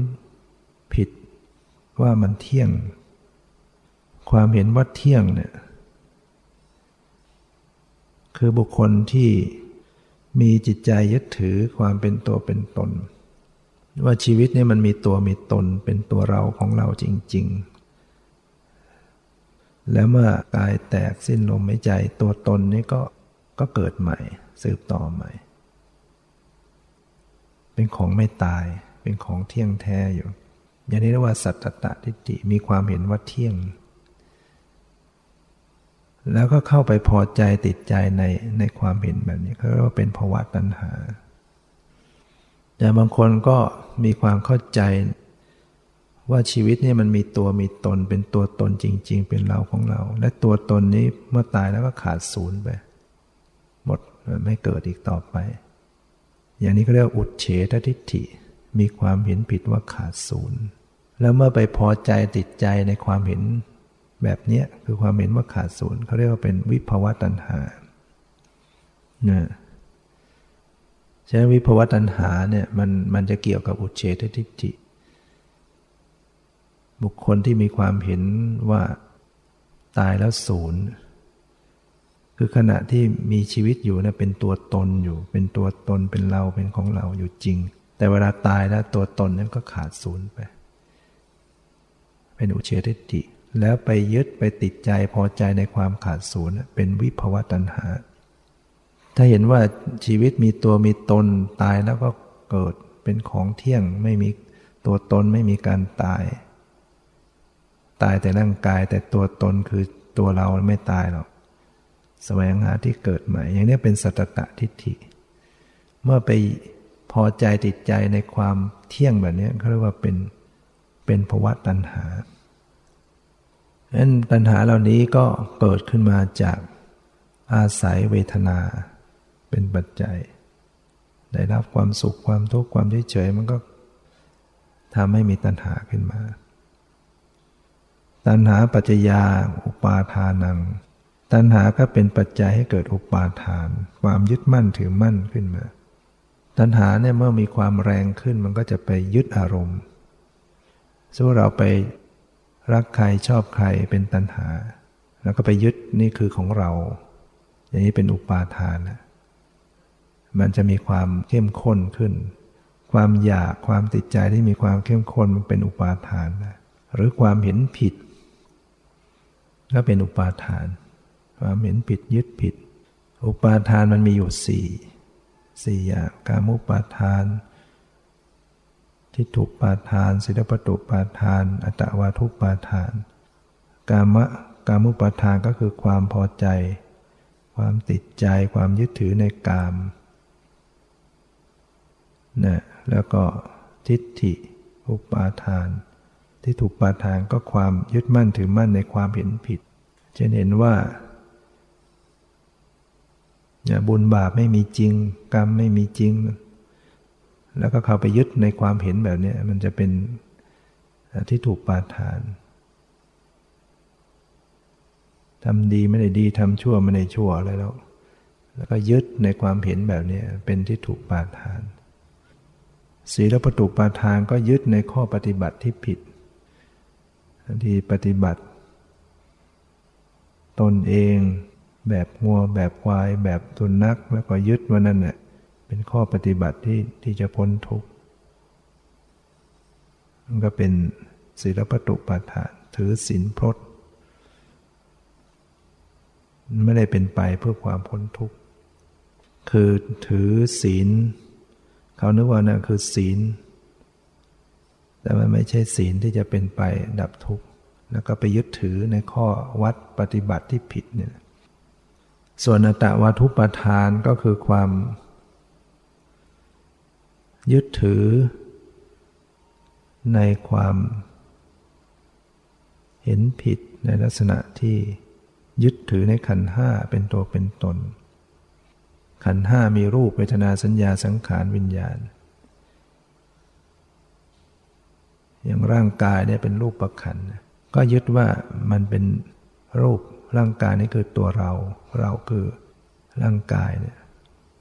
ผิดว่ามันเที่ยง ความเห็นว่าเที่ยงเนี่ยคือบุคคลที่มีจิตใจยึดถือความเป็นตัวเป็นตน ว่าชีวิตนี่มันมีตัวมีตนเป็นตัวเราของเราจริง ๆ แล้วเมื่อกายแตกสิ้นลมหายใจตัวตนนี้ก็ก็เกิดใหม่ สืบต่อใหม่ เป็นของไม่ตายเป็นของเที่ยงแท้อยู่ อย่างนี้เรียกว่าสัตตตทิฏฐิมีความเห็นว่าเที่ยง แล้วก็เข้าไปพอใจติดใจในในความเห็นแบบนี้เขาเรียกว่าเป็นภาวะตัณหา แต่บางคนก็มีความเข้าใจว่าชีวิตนี่มันมีตัวมีตนเป็นตัวตนจริง ๆ เป็นเราของเรา และตัวตนนี้เมื่อตายแล้วก็ขาดศูนย์ไป หมดไม่เกิดอีกต่อไป อย่างนี้ก็เรียกอุดเฉททิฏฐิ มีความเห็นผิดว่าขาดศูนย์แล้วเมื่อไปพอใจติดใจในความเห็น แบบนี้คือความเห็นว่าขาดศูนย์เขาเรียกว่าเป็นวิภวตัณหาเนี่ยฉะนั้นวิภวตัณหาเนี่ยมันมันจะเกี่ยวกับอุเฉททิฏฐิบุคคลที่มีความเห็นว่าตายแล้วศูนย์คือขณะที่มีชีวิตอยู่เนี่ยเป็นตัวตนอยู่ เป็นตัวตนเป็นเราเป็นของเราอยู่จริง แต่เวลาตายแล้วตัวตนนั้นก็ขาดศูนย์ไป เป็นอุเฉทิฏฐิ แล้วไปยึดไปติดใจพอใจในความขาดศูนย์เป็นวิภวตัณหา ถ้าเห็นว่าชีวิตมีตัวมีตนตายแล้วก็เกิดเป็นของเที่ยงไม่มีตัวตนไม่มีการตาย ตายแต่ร่างกายแต่ตัวตนคือตัวเราไม่ตายหรอกแสวงหาที่เกิดใหม่ อย่างนี้เป็นสัตตะทิฏฐิ เมื่อไปพอใจติดใจในความเที่ยงแบบนี้เขาเรียกว่าเป็นเป็นภวะตัณหา นั้นปัญหาเหล่านี้ก็เกิดขึ้นมาจากอาศัยเวทนา เป็นปัจจัย ได้รับความสุขความทุกข์ความเฉยๆมันก็ทำให้มีตัณหาขึ้นมา ตัณหาปัจจยา อุปาทานัง ตัณหาก็เป็นปัจจัยให้เกิดอุปาทาน ความยึดมั่นถือมั่นขึ้นมา ตัณหาเนี่ยเมื่อมีความแรงขึ้นมันก็จะไปยึดอารมณ์สู้เราไป รักใครชอบใครเป็นตัณหา แล้วก็ไปยึดนี่คือของเรา อย่างนี้เป็นอุปาทานนะมันจะมีความเข้มข้นขึ้น ความอยากความติดใจที่มีความเข้มข้นมันเป็นอุปาทานนะหรือความเห็นผิด ก็เป็นอุปาทาน ความเห็นผิดยึดผิด อุปาทานมันมีอยู่สี่สี่อย่าง การมุปาทาน ทิฏฐุปาทาน ศิลปตุปาทาน อัตวาทุปาทาน กามะกามุปาทานก็คือความพอใจ ความติดใจ ความยึดถือในกามนะแล้วก็ทิฏฐิอุปาทาน ที่ถูกปาทานก็ความยึดมั่นถือมั่นในความเห็นผิดจะเห็นว่าบุญบาปไม่มีจริง กรรมไม่มีจริง แล้วก็เข้าไปยึดในความเห็นแบบนี้มันจะเป็นที่ถูกปาทานทำดีไม่ได้ดีทำชั่วไม่ได้ชั่วอะไรแล้ว แล้วก็ยึดในความเห็นแบบนี้เป็นที่ถูกปาทานศีลประตูปาทานก็ยึดในข้อปฏิบัติที่ผิดที่ปฏิบัติ ตนเอง แบบงัวแบบควาย แบบตุนนักแล้วก็ยึดว่านั่นเน่ย เป็นข้อปฏิบัติที่ที่จะพ้นทุกข์มันก็เป็นศีลประตูปาทานถือศีลพรตไม่ได้เป็นไปเพื่อความพ้นทุกข์ คือถือศีล เขานึกว่านั่นคือศีล แต่มันไม่ใช่ศีลที่จะเป็นไปดับทุกข์ แล้วก็ไปยึดถือในข้อวัดปฏิบัติที่ผิดเนี่ย ส่วนอัตวาทุปทานก็คือความ ยึดถือ ในความเห็นผิดในลักษณะที่ยึดถือในขันห้าเป็นตัวเป็นตน ขันห้ามีรูปเวทนาสัญญาสังขารวิญญาณ อย่างร่างกายเนี่ยเป็นรูปประขัน ก็ยึดว่ามันเป็นรูปร่างกายนี่คือตัวเรา เราคือร่างกายเนี่ย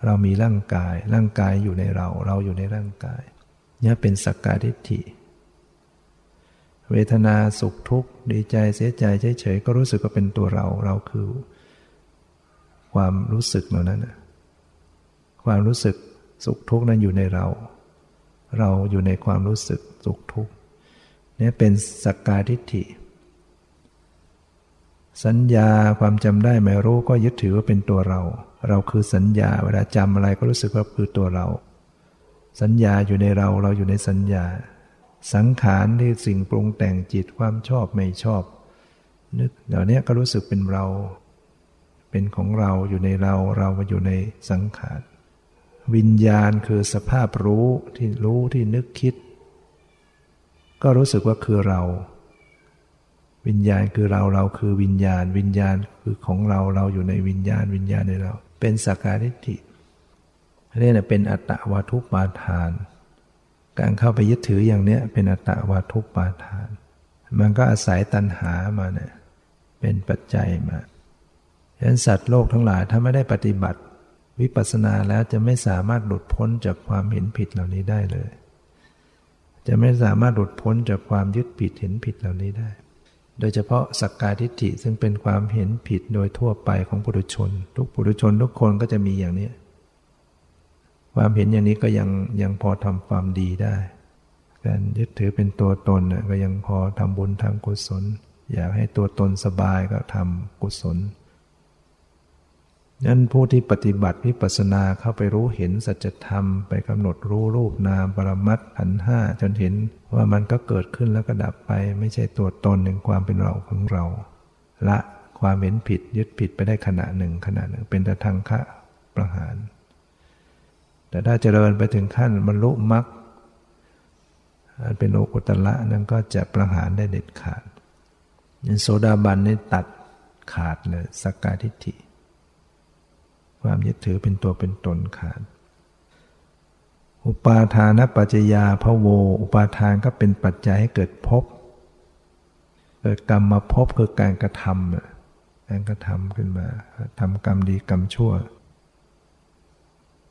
เรามีร่างกาย ร่างกายอยู่ในเรา เราอยู่ในร่างกายเนี่ยเป็นสักการทิฏฐิ เวทนาสุขทุกข์ดีใจเสียใจเฉยๆก็รู้สึกว่าเป็นตัวเรา เราคือ ความรู้สึกเหล่านั้นความรู้สึกสุขทุกข์นั้นอยู่ในเรา เราอยู่ในความรู้สึกสุขทุกข์เนี่ยเป็นสักกาทิฏฐิ สัญญาความจำได้หมายรู้ก็ยึดถือว่าเป็นตัวเรา เราคือสัญญาเวลาจำอะไรก็รู้สึกว่าคือตัวเรา สัญญาอยู่ในเราเราอยู่ในสัญญา สังขารที่สิ่งปรุงแต่งจิตความชอบไม่ชอบ นึกเดี๋ยวนี้ก็รู้สึกเป็นเรา เป็นของเราอยู่ในเราเรามาอยู่ในสังขารวิญญาณคือสภาพรู้ที่รู้ที่นึกคิด ก็รู้สึกว่าคือเรา วิญญาณคือเราเราคือวิญญาณ วิญญาณคือของเราเราอยู่ในวิญญาณ วิญญาณในเรา เป็นสักการิทินี่นเป็นอัตตวาทุปาทาน การเข้าไปยึดถืออย่างเนี้ยเป็นอัตตวาทุปาทาน มันก็อาศัยตัณหามาเนี่ยเป็นปัจจัยมาฉะนั้นสัตว์โลกทั้งหลายถ้าไม่ได้ปฏิบัติ วิปัสสนาแล้วจะไม่สามารถหลุดพ้นจากความเห็นผิดเหล่านี้ได้เลย จะไม่สามารถหลุดพ้นจากความยึดผิดเห็นผิดเหล่านี้ได้ โดยเฉพาะสักกายทิฏฐิซึ่งเป็นความเห็นผิดโดยทั่วไปของปุถุชน ทุกปุถุชนทุกคนก็จะมีอย่างนี้ความเห็นอย่างนี้ก็ยังยังพอทำความดีได้ การยึดถือเป็นตัวตนก็ยังพอทำบุญทำกุศล อยากให้ตัวตนสบายก็ทำกุศล นั้นผู้ที่ปฏิบัติวิปัสสนาเข้าไปรู้เห็นสัจธรรมไปกำหนดรู้รูปนามปรมัตขันห้าจนเห็นว่ามันก็เกิดขึ้นแล้วก็ดับไป ไม่ใช่ตัวตนหนึ่งความเป็นเราของเรา ละความเห็นผิดยึดผิดไปได้ขณะหนึ่งขณะหนึ่ง เป็นแต่ทางคะประหาร แต่ถ้าเจริญไปถึงขั้นบรรลุมรรคอันเป็นโอกุตละนั้นก็จะประหารได้เด็ดขาดโสดาบันนี่ตัดขาดเลยสักกาทิฏฐิ ความยึดถือเป็นตัวเป็นตนขาด อุปาทานปัจจยาพะโว อุปาทานก็เป็นปัจจัยให้เกิดภพเกิดกรรมมาพบคือการกระทำการกระทำขึ้นมาทำกรรมดีกรรมชั่ว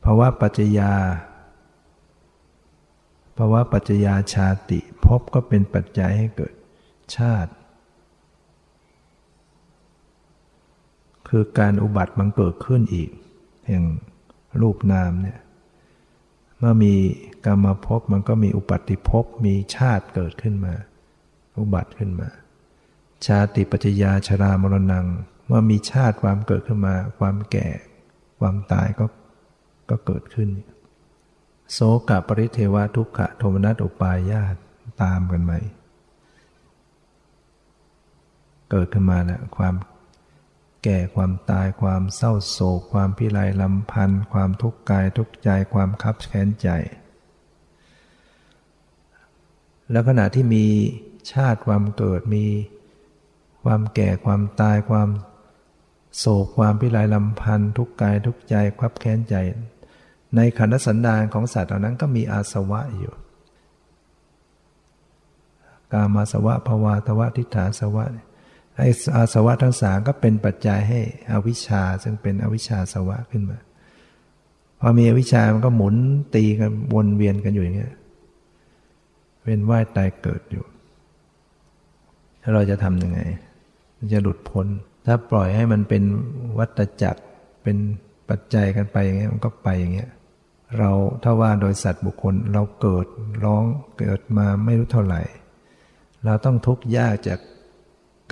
ภาวะปัจจยาภาวะปัจจยาชาติพบก็เป็นปัจจัยให้เกิดชาติ คือการอุบัติมันเกิดขึ้นอีก แห่างรูปนามเนี่ยเมื่อมีกรรมภพมันก็มีอุปัติภพมีชาติเกิดขึ้นมา อุบัติขึ้นมา ชาติปัจจยาชรามรณัง เมื่อมีชาติความเกิดขึ้นมา ความแก่ ความตายก็ก็เกิดขึ้น โสกปริเทวะทุกขะโทมนัสอุปายาตตามกันไหม เกิดขึ้นมานะความ แก่ความตายความเศร้าโศก ความพิไรลำพันธ์ความทุกข์กายทุกใจความคับแค้นใจ แล้วขณะที่มีชาติความเกิดมี ความแก่ความตายความโศกความพิไรลำพันธ์ทุกกายทุกใจคับแค้นใจ ในขันธสันดานของสัตว์เหล่านั้นก็มีอาสวะอยู่กามาสวะภวาทวะทิฏฐาสวะ ไอ้อาสวะทั้งสามก็เป็นปัจจัยให้อวิชชา ซึ่งเป็นอวิชชาสวะขึ้นมา พอมีอวิชชามันก็หมุนตีกันวนเวียนกันอยู่อย่างเงี้ยเวียนว่ายตายเกิดอยู่ถ้าเราจะทำยังไงจะหลุดพ้น ถ้าปล่อยให้มันเป็นวัฏจักรเป็นปัจจัยกันไปอย่างเงี้ยมันก็ไปอย่างเงี้ยเราถ้าว่าโดยสัตว์บุคคลเราเกิดร้องเกิดมาไม่รู้เท่าไหร่ เราต้องทุกข์ยากจาก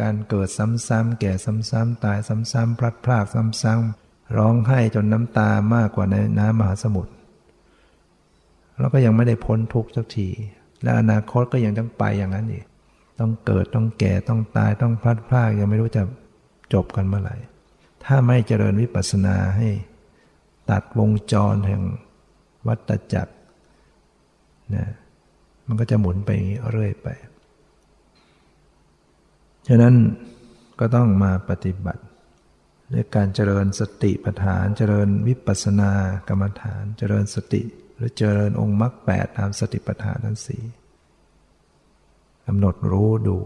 การเกิดซ้ำๆแก่ซ้ำๆตายซ้ำๆพลัดพรากซ้ำๆร้องไห้จนน้ำตามากกว่าในน้ำมหาสมุทรแล้วก็ยังไม่ได้พ้นทุกข์สักที และอนาคตก็ยังต้องไปอย่างนั้นอีกต้องเกิดต้องแก่ต้องตายต้องพลัดพรากยังไม่รู้จะจบกันเมื่อไหร่ ถ้าไม่เจริญวิปัสสนาให้ ตัดวงจรแห่งวัฏจักรนะมันก็จะหมุนไปเรื่อยไป ฉะนั้นก็ต้องมาปฏิบัติด้วยการเจริญสติปัฏฐาน เจริญวิปัสสนากรรมฐาน เจริญสติ หรือเจริญองค์มรรคแปดตามสติปัฏฐานทั้งสี่กำหนดรู้ดู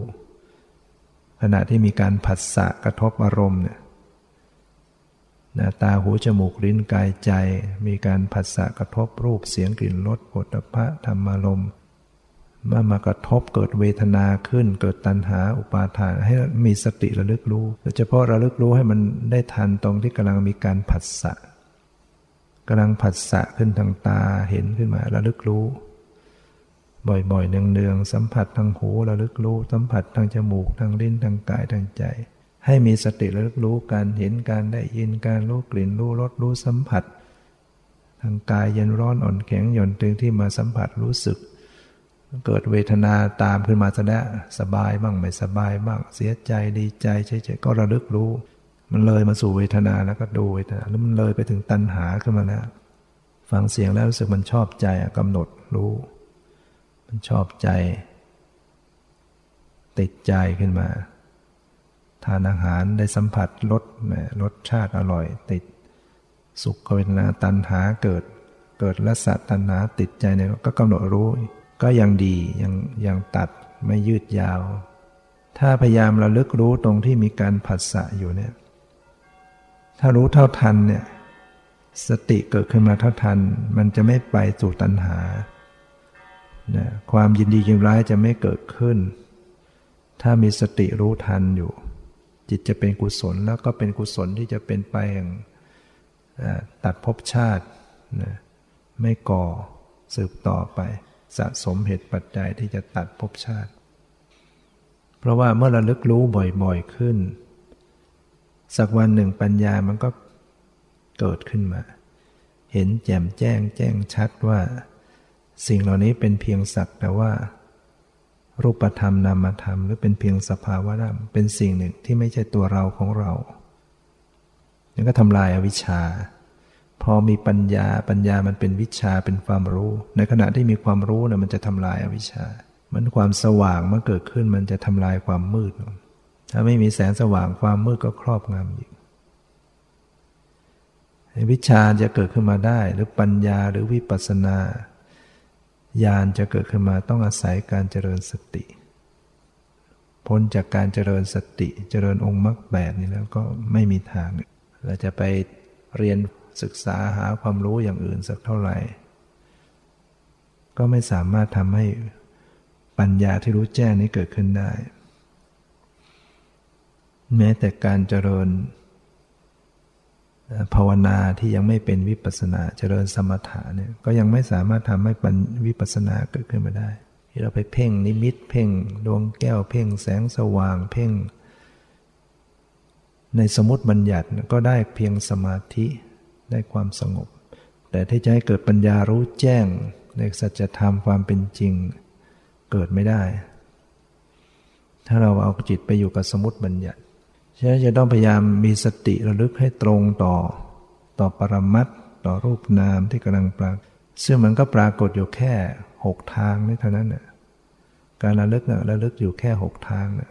ขณะที่มีการผัสสะกระทบอารมณ์เนี่ยตาหูจมูกลิ้นกายใจ มีการผัสสะกระทบรูปเสียงกลิ่นรสผลพระธรรมารมณ์ เมื่อมากระทบเกิดเวทนาขึ้น เกิดตัณหาอุปาทานให้มีสติระลึกรู้โดยเฉพาะระลึกรู้ให้มันได้ทันตรงที่กำลังมีการผัสสะกำลังผัสสะขึ้นทางตาเห็นขึ้นมาระลึกรู้ บ่อยๆเนืองๆสัมผัสทางหูระลึกรู้ สัมผัสทางจมูกทางลิ้นทางกายทางใจ ให้มีสติระลึกรู้การเห็นการได้ยินการรู้กลิ่นรู้รสรู้สัมผัส ทางกายเย็นร้อนอ่อนแข็งหย่อนตึงที่มาสัมผัสรู้สึก เกิดเวทนาตามขึ้นมาแสดงสบายบ้างไม่สบายบ้างเสียใจดีใจเฉยๆก็ระลึกรู้ มันเลยมาสู่เวทนาแล้วก็ดูเวทนาแล้วมันเลยไปถึงตัณหาขึ้นมาแล้วฟังเสียงแล้วรู้สึกมันชอบใจกำหนดรู้ มันชอบใจ ติดใจขึ้นมา ทานอาหารได้สัมผัสรสรสชาติอร่อย ติด สุขเวทนาตัณหาเกิด เกิดละสัตตัณหาติดใจในก็กำหนดรู้ ก็ยังดียังยังตัดไม่ยืดยาว ถ้าพยายามระลึกรู้ตรงที่มีการผัสสะอยู่เนี่ย ถ้ารู้เท่าทันเนี่ยสติเกิดขึ้นมาเท่าทัน มันจะไม่ไปสู่ตัณหานะความยินดียินร้ายจะไม่เกิดขึ้น ถ้ามีสติรู้ทันอยู่ จิตจะเป็นกุศลแล้วก็เป็นกุศลที่จะเป็นไปอย่างตัดภพชาตินะไม่ก่อสืบต่อไป สะสมเหตุปัจจัยที่จะตัดภพชาติ เพราะว่าเมื่อระลึกรู้บ่อยๆขึ้น สักวันหนึ่งปัญญามันก็เกิดขึ้นมา เห็นแจ่มแจ้งแจ้งชัดว่า สิ่งเหล่านี้เป็นเพียงสักแต่ว่า รูปธรรมนามธรรม หรือเป็นเพียงสภาวะธรรมเป็นสิ่งหนึ่งที่ไม่ใช่ตัวเราของเรานี่ก็ทำลายอาวิชชา พอมีปัญญาปัญญามันเป็นวิชาเป็นความรู้ ในขณะที่มีความรู้นะมันจะทำลายอวิชชา มันความสว่างเมื่อเกิดขึ้นมันจะทำลายความมืด ถ้าไม่มีแสงสว่างความมืดก็ครอบงำอีกวิชาจะเกิดขึ้นมาได้ หรือปัญญาหรือวิปัสสนาญาณจะเกิดขึ้นมาต้องอาศัยการเจริญสติ พ้นจากการเจริญสติ เจริญองค์มรรคแปดนี้แล้วก็ไม่มีทางเราจะไปเรียน ศึกษาหาความรู้อย่างอื่นสักเท่าไหร่ ก็ไม่สามารถทำให้ปัญญาที่รู้แจ้งนี้เกิดขึ้นได้ แม้แต่การเจริญภาวนาที่ยังไม่เป็นวิปัสนาเจริญสมถะเนี่ยก็ยังไม่สามารถทำให้ปัญวิปัสนาเกิดขึ้นมาได้ ที่เราไปเพ่งนิมิตเพ่งดวงแก้วเพ่งแสงสว่างเพ่ง ในสมุติบัญญัติก็ได้เพียงสมาธิ ได้ความสงบ แต่ที่จะให้เกิดปัญญารู้แจ้ง ในสัจธรรมความเป็นจริง เกิดไม่ได้ ถ้าเราเอาจิตไปอยู่กับสมมติบัญญัติฉะนั้นจะต้องพยายามมีสติระลึกให้ตรงต่อ ต่อปรมัตต่อรูปนามที่กำลังปรากซึ่งมันก็ปรากฏอยู่แค่หกทางนี่เท่านั้นน่ะการระลึกน่ะระลึกอยู่แค่หกทางน่ะ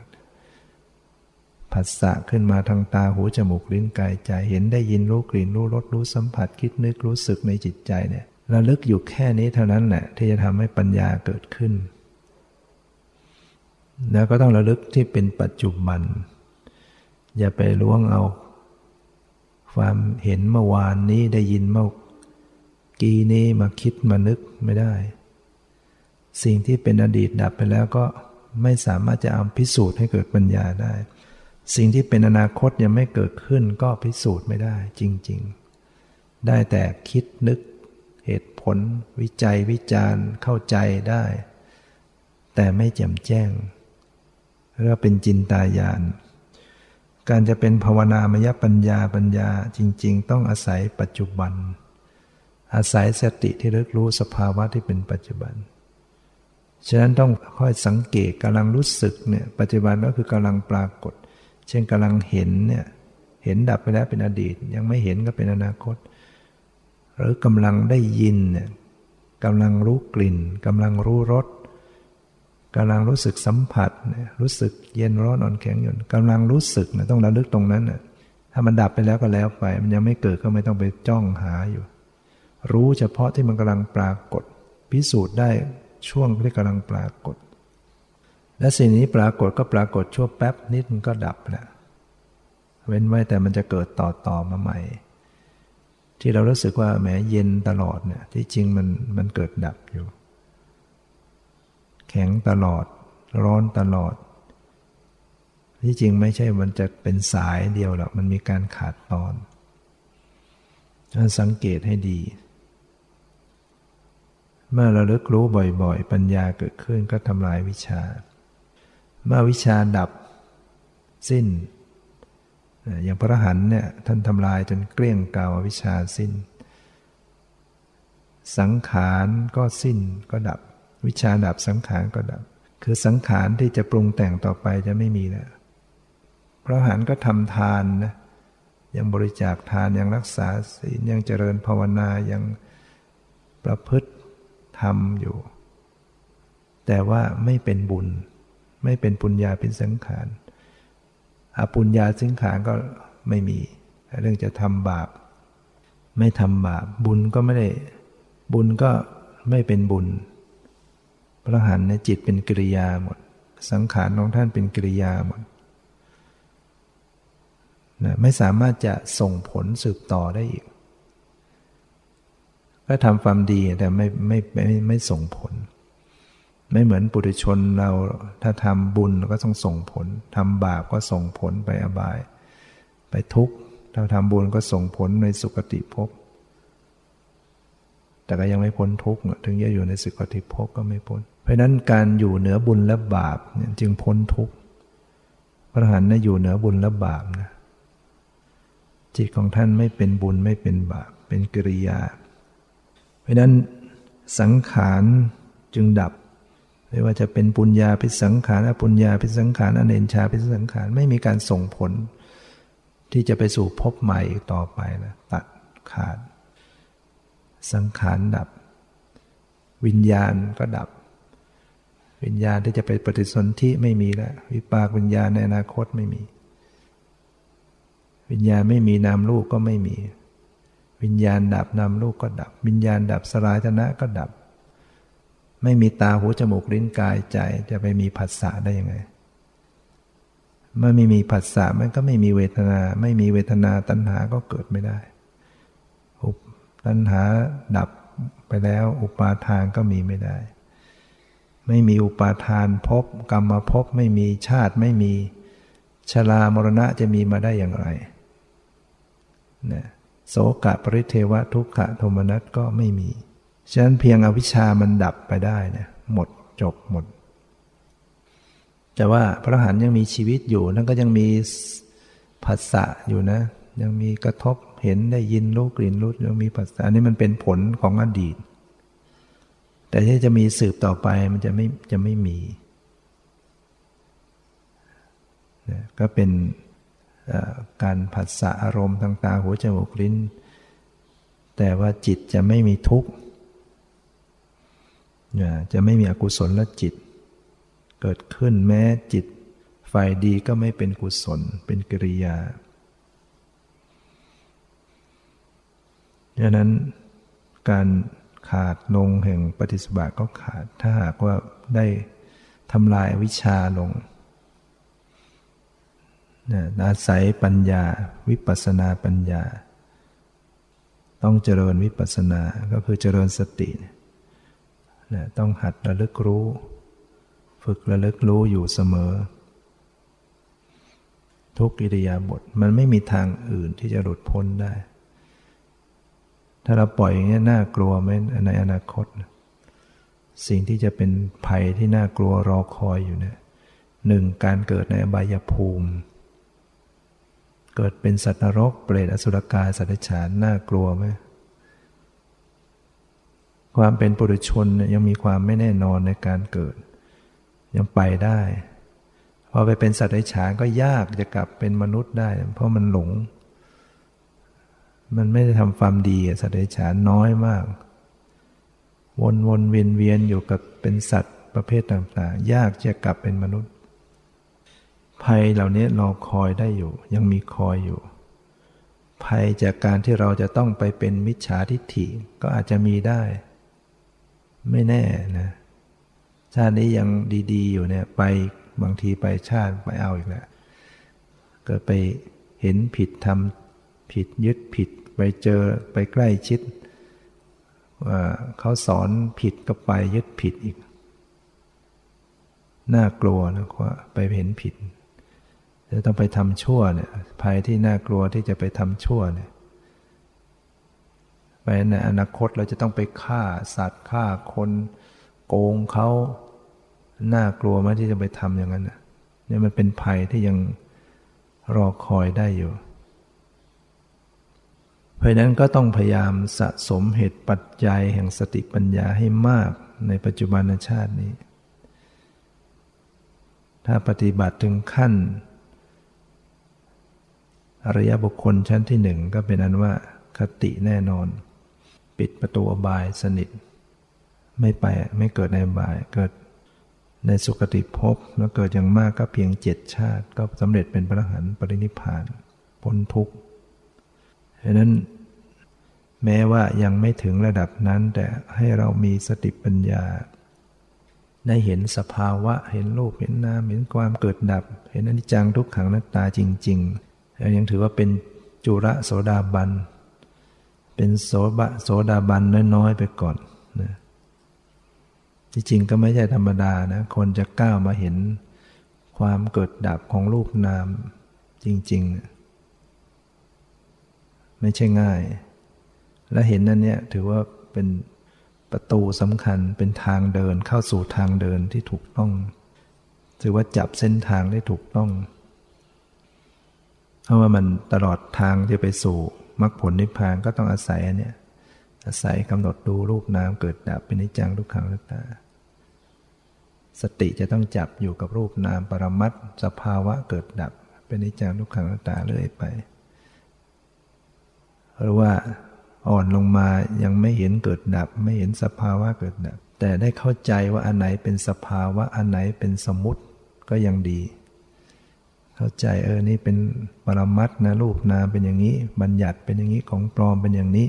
ผัสสะขึ้นมาทางตาหูจมูกลิ้นกายใจเห็นได้ยินรู้กลิ่นรู้รสรู้สัมผัสคิดนึกรู้สึกในจิตใจเนี่ยระลึกอยู่แค่นี้เท่านั้นแหละที่จะทำให้ปัญญาเกิดขึ้น แล้วก็ต้องระลึกที่เป็นปัจจุบัน อย่าไปล้วงเอา ความเห็นเมื่อวานนี้ได้ยินเมื่อกี้นี้มาคิดมานึกไม่ได้ สิ่งที่เป็นอดีตดับไปแล้วก็ไม่สามารถจะเอาพิสูจน์ให้เกิดปัญญาได้ สิ่งที่เป็นอนาคตยังไม่เกิดขึ้นก็พิสูจน์ไม่ได้จริง ๆ ได้แต่คิดนึกเหตุผล วิจัยวิจารณ์เข้าใจได้ แต่ไม่แจ่มแจ้งเรียกเป็นจินตายาน การจะเป็นภาวนามยปัญญาปัญญาจริง ๆ ต้องอาศัยปัจจุบัน อาศัยสติที่รึกรู้สภาวะที่เป็นปัจจุบันฉะนั้นต้องค่อยสังเกตกำลังรู้สึกเนี่ยปัจจุบันก็คือกำลังปรากฏ เช่นกำลังเห็นเนี่ยเห็นดับไปแล้วเป็นอดีต ยังไม่เห็นก็เป็นอนาคต หรือกำลังได้ยินเนี่ยกำลังรู้กลิ่นกำลังรู้รสกำลังรู้สึกสัมผัสเนี่ยรู้สึกเย็นร้อนอ่อนแข็งหย่อนกำลังรู้สึกเนี่ยต้องระลึกตรงนั้นน่ะถ้ามันดับไปแล้วก็แล้วไป มันยังไม่เกิดก็ไม่ต้องไปจ้องหาอยู่ รู้เฉพาะที่มันกำลังปรากฏ พิสูจน์ได้ช่วงที่กำลังปรากฏ และสิ่งนี้ปรากฏก็ปรากฏชั่วแป๊บนิดมันก็ดับแล้วเว้นไว้แต่มันจะเกิดต่อต่อมาใหม่ ที่เรารู้สึกว่าแหมเย็นตลอดเนี่ยที่จริงมันมันเกิดดับอยู่ แข็งตลอด ร้อนตลอด ที่จริงไม่ใช่มันจะเป็นสายเดียวหรอกมันมีการขาดตอนสังเกตให้ดี เมื่อเราเลิกรู้บ่อยๆ ปัญญาเกิดขึ้นก็ทำลายวิชา เมื่อวิชาดับสิ้น อย่างพระหันเนี่ยท่านทำลายจนเกลี้ยงเกาวิชาสิ้น สังขารก็สิ้นก็ดับ วิชาดับสังขารก็ดับ คือสังขารที่จะปรุงแต่งต่อไปจะไม่มีแล้วพระหันก็ทำทานนะยังบริจาคทานยังรักษาศีลยังเจริญภาวนายังประพฤติทำอยู่ แต่ว่าไม่เป็นบุญ ไม่เป็นปุญญาเป็นสังขารอปุญญาสิงขารก็ไม่มี เรื่องจะทำบาป ไม่ทำบาป บุญก็ไม่ได้ บุญก็ไม่เป็นบุญ พระหันในจิตเป็นกิริยาหมด สังขารของท่านเป็นกิริยาหมดนะไม่สามารถจะส่งผลสืบต่อได้อีก ก็ทำความดีแต่ไม่ไม่ไม่ไม่ส่งผล ไม่เหมือนปุถุชนเราถ้าทำบุญก็ต้องส่งผลทำบาปก็ส่งผลไปอบาย ไปทุกข์ถ้าทำบุญก็ส่งผลในสุคติภพแต่ก็ยังไม่พ้นทุกข์ถึงจะอยู่ในสุคติภพก็ไม่พ้น เพราะนั้นการอยู่เหนือบุญและบาปเนี่ยจึงพ้นทุกข์พระหันนะอยู่เหนือบุญและบาปนะจิตของท่านไม่เป็นบุญไม่เป็นบาป เป็นกิริยา เพราะนั้นสังขารจึงดับ ไม่ว่าจะเป็นปุญญาพิสังขารอปุญญาพิสังขารอเนนชาพิสังขารไม่มีการส่งผล ที่จะไปสู่พบใหม่ต่อไปนะตัดขาด สังขารดับ วิญญาณก็ดับ วิญญาณที่จะไปปฏิสนธิไม่มีแล้ววิปากวิญญาณในอนาคตไม่มี วิญญาณไม่มีนามลูกก็ไม่มี วิญญาณดับนามลูกก็ดับ วิญญาณดับสลายชนะก็ดับ ไม่มีตาหูจมูกลิ้นกายใจจะไปมีผัสสะได้ยังไงเมื่อไม่มีผัสสะมันก็ไม่มีเวทนา ไม่มีเวทนาตัณหาก็เกิดไม่ได้ตัณหาดับไปแล้วอุปาทานก็มีไม่ได้ ไม่มีอุปาทานภพกรรมภพไม่มีชาติไม่มีชรามรณะจะมีมาได้อย่างไรนะโสกะปริเทวะทุกขะโทมนัสก็ไม่มี ฉะนั้นเพียงอวิชามันดับไปได้นะหมดจบหมด แต่ว่าพระหันยังมีชีวิตอยู่ นั่นก็ยังมีผัสสะอยู่นะ ยังมีกระทบเห็นได้ยินรู้กลิ่นรู้ยังมีผัสสะอันนี้มันเป็นผลของอดีต แต่ที่จะมีสืบต่อไปมันจะไม่จะไม่มีก็เป็นการผัสสะอารมณ์ทางตาหูจมูกลิ้น แต่ว่าจิตจะไม่มีทุกข์ จะไม่มีอกุศลและจิต เกิดขึ้นแม้จิต ฝ่ายดีก็ไม่เป็นกุศลเป็นกิริยาดังนั้นการขาดลงแห่งปฏิสบาก็ขาดถ้าหากว่าได้ทำลายวิชาลงนะอาศัยปัญญาวิปัสนาปัญญา ต้องเจริญวิปัสนาก็คือเจริญสตินะต้องหัดระลึกรู้ ฝึกระลึกรู้อยู่เสมอ ทุกอิริยาบถมันไม่มีทางอื่นที่จะหลุดพ้นได้ ถ้าเราปล่อยอย่างนี้น่ากลัวไหมในอนาคต สิ่งที่จะเป็นภัยที่น่ากลัวรอคอยอยู่เนี่ยหนึ่งการเกิดในอบายภูมิ เกิดเป็นสัตว์นรกเปรตอสุรกายสัตว์ฉานน่ากลัวไหม ความเป็นปุถุชนยังมีความไม่แน่นอนในการเกิด ยังไปได้ พอไปเป็นสัตว์ฉานก็ยากจะกลับเป็นมนุษย์ได้ เพราะมันหลง มันไม่ได้ทำความดีสัตว์ฉานน้อยมาก วนวนเวียนเวียนอยู่กับเป็นสัตว์ประเภทต่างๆ ยากจะกลับเป็นมนุษย์ ภัยเหล่านี้รอคอยได้อยู่ ยังมีคอยอยู่ ภัยจากการที่เราจะต้องไปเป็นมิจฉาทิฏฐิก็อาจจะมีได้ ไม่แน่นะชาตินี้ยังดีๆ อยู่เนี่ย ไปบางทีไปชาติไปเอาอีกแล้วก็ไปเห็นผิดทำผิดยึดผิด ไปเจอไปใกล้ชิดว่าเขาสอนผิดก็ไปยึดผิดอีก น่ากลัวนะว่าไปเห็นผิดจะต้องไปทำชั่วเนี่ยภัยที่น่ากลัวที่จะไปทำชั่วเนี่ย ในอนาคตเราจะต้องไปฆ่าสัตว์ฆ่าคนโกงเขาน่ากลัวไหมที่จะไปทำอย่างนั้นเนี่ยมันเป็นภัยที่ยังรอคอยได้อยู่ เพราะนั้นก็ต้องพยายามสะสมเหตุปัจจัยแห่งสติปัญญาให้มากในปัจจุบันชาตินี้ ถ้าปฏิบัติถึงขั้น อริยบุคคลชั้นที่หนึ่งก็เป็นอันว่าคติแน่นอน ปิดประตูอบายสนิท ไม่ไปไม่เกิดในอบาย เกิดในสุคติภพแล้วเกิดอย่างมากก็เพียงเจ็ดชาติ ก็สำเร็จเป็นพระหันปรินิพานพ้นทุกข์ฉะนั้นแม้ว่ายังไม่ถึงระดับนั้น แต่ให้เรามีสติปัญญา ได้เห็นสภาวะเห็นรูปเห็นนามเห็นความเกิดดับ เห็นอนิจจังทุกขังนัตตาจริง ๆ ยังถือว่าเป็นจุระโสดาบัน เป็นโสบะโสดาบันน้อยๆไปก่อนนะที่จริงก็ไม่ใช่ธรรมดานะ คนจะก้าวมาเห็นความเกิดดับของรูปนามจริงๆ ไม่ใช่ง่าย และเห็นนั่นเนี่ยถือว่าเป็นประตูสำคัญเป็นทางเดินเข้าสู่ทางเดินที่ถูกต้อง ถือว่าจับเส้นทางได้ถูกต้อง เพราะว่ามันตลอดทางที่ไปสู่ มรรคผลนิพพานก็ต้องอาศัยอันเนี้ยอาศัยกำหนดดูรูปนามเกิดดับเป็นนิจังทุกขังทุกตา สติจะต้องจับอยู่กับรูปนามปรมัตสภาวะเกิดดับ เป็นนิจังทุกขังทุกตาเรื่อยไป หรือว่าอ่อนลงมายังไม่เห็นเกิดดับ ไม่เห็นสภาวะเกิดดับ แต่ได้เข้าใจว่าอันไหนเป็นสภาวะอันไหนเป็นสมุติก็ยังดี เข้าใจเออนี่เป็นปรมัตนะรูปนามเป็นอย่างนี้ บัญญัติเป็นอย่างนี้ของปลอมเป็นอย่างนี้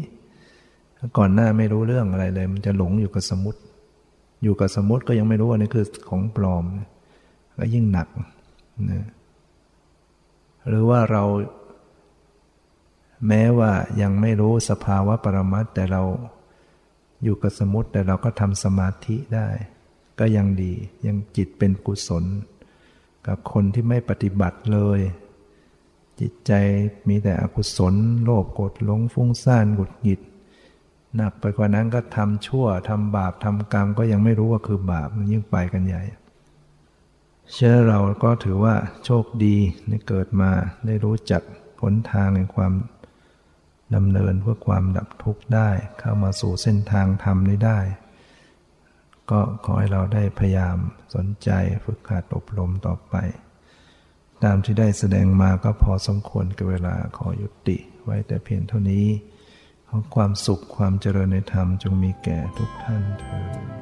ก่อนหน้าไม่รู้เรื่องอะไรเลย มันจะหลงอยู่กับสมุติ อยู่กับสมุติก็ยังไม่รู้ว่านี่คือของปลอมก็ยิ่งหนักนะหรือว่าเราแม้ว่ายังไม่รู้สภาวะปรมัตแต่เราอยู่กับสมุติแต่เราก็ทำสมาธิได้ ก็ยังดียังจิตเป็นกุศล กับคนที่ไม่ปฏิบัติเลย จิตใจมีแต่อกุศล โลภโกรธหลงฟุ้งซ่านหงุดหงิด หนักไปกว่านั้นก็ทำชั่วทำบาปทำกรรมก็ยังไม่รู้ว่าคือบาปมันยิ่งไปกันใหญ่เชื่อเราก็ถือว่าโชคดีในเกิดมาได้รู้จักหนทางในความดำเนินเพื่อความดับทุกข์ได้ เข้ามาสู่เส้นทางธรรมนี้ได้ ก็ขอให้เราได้พยายามสนใจฝึกหัดอบรมต่อไป ตามที่ได้แสดงมาก็พอสมควรกับเวลาขอยุติไว้แต่เพียงเท่านี้ ขอความสุขความเจริญในธรรมจงมีแก่ทุกท่านเถิด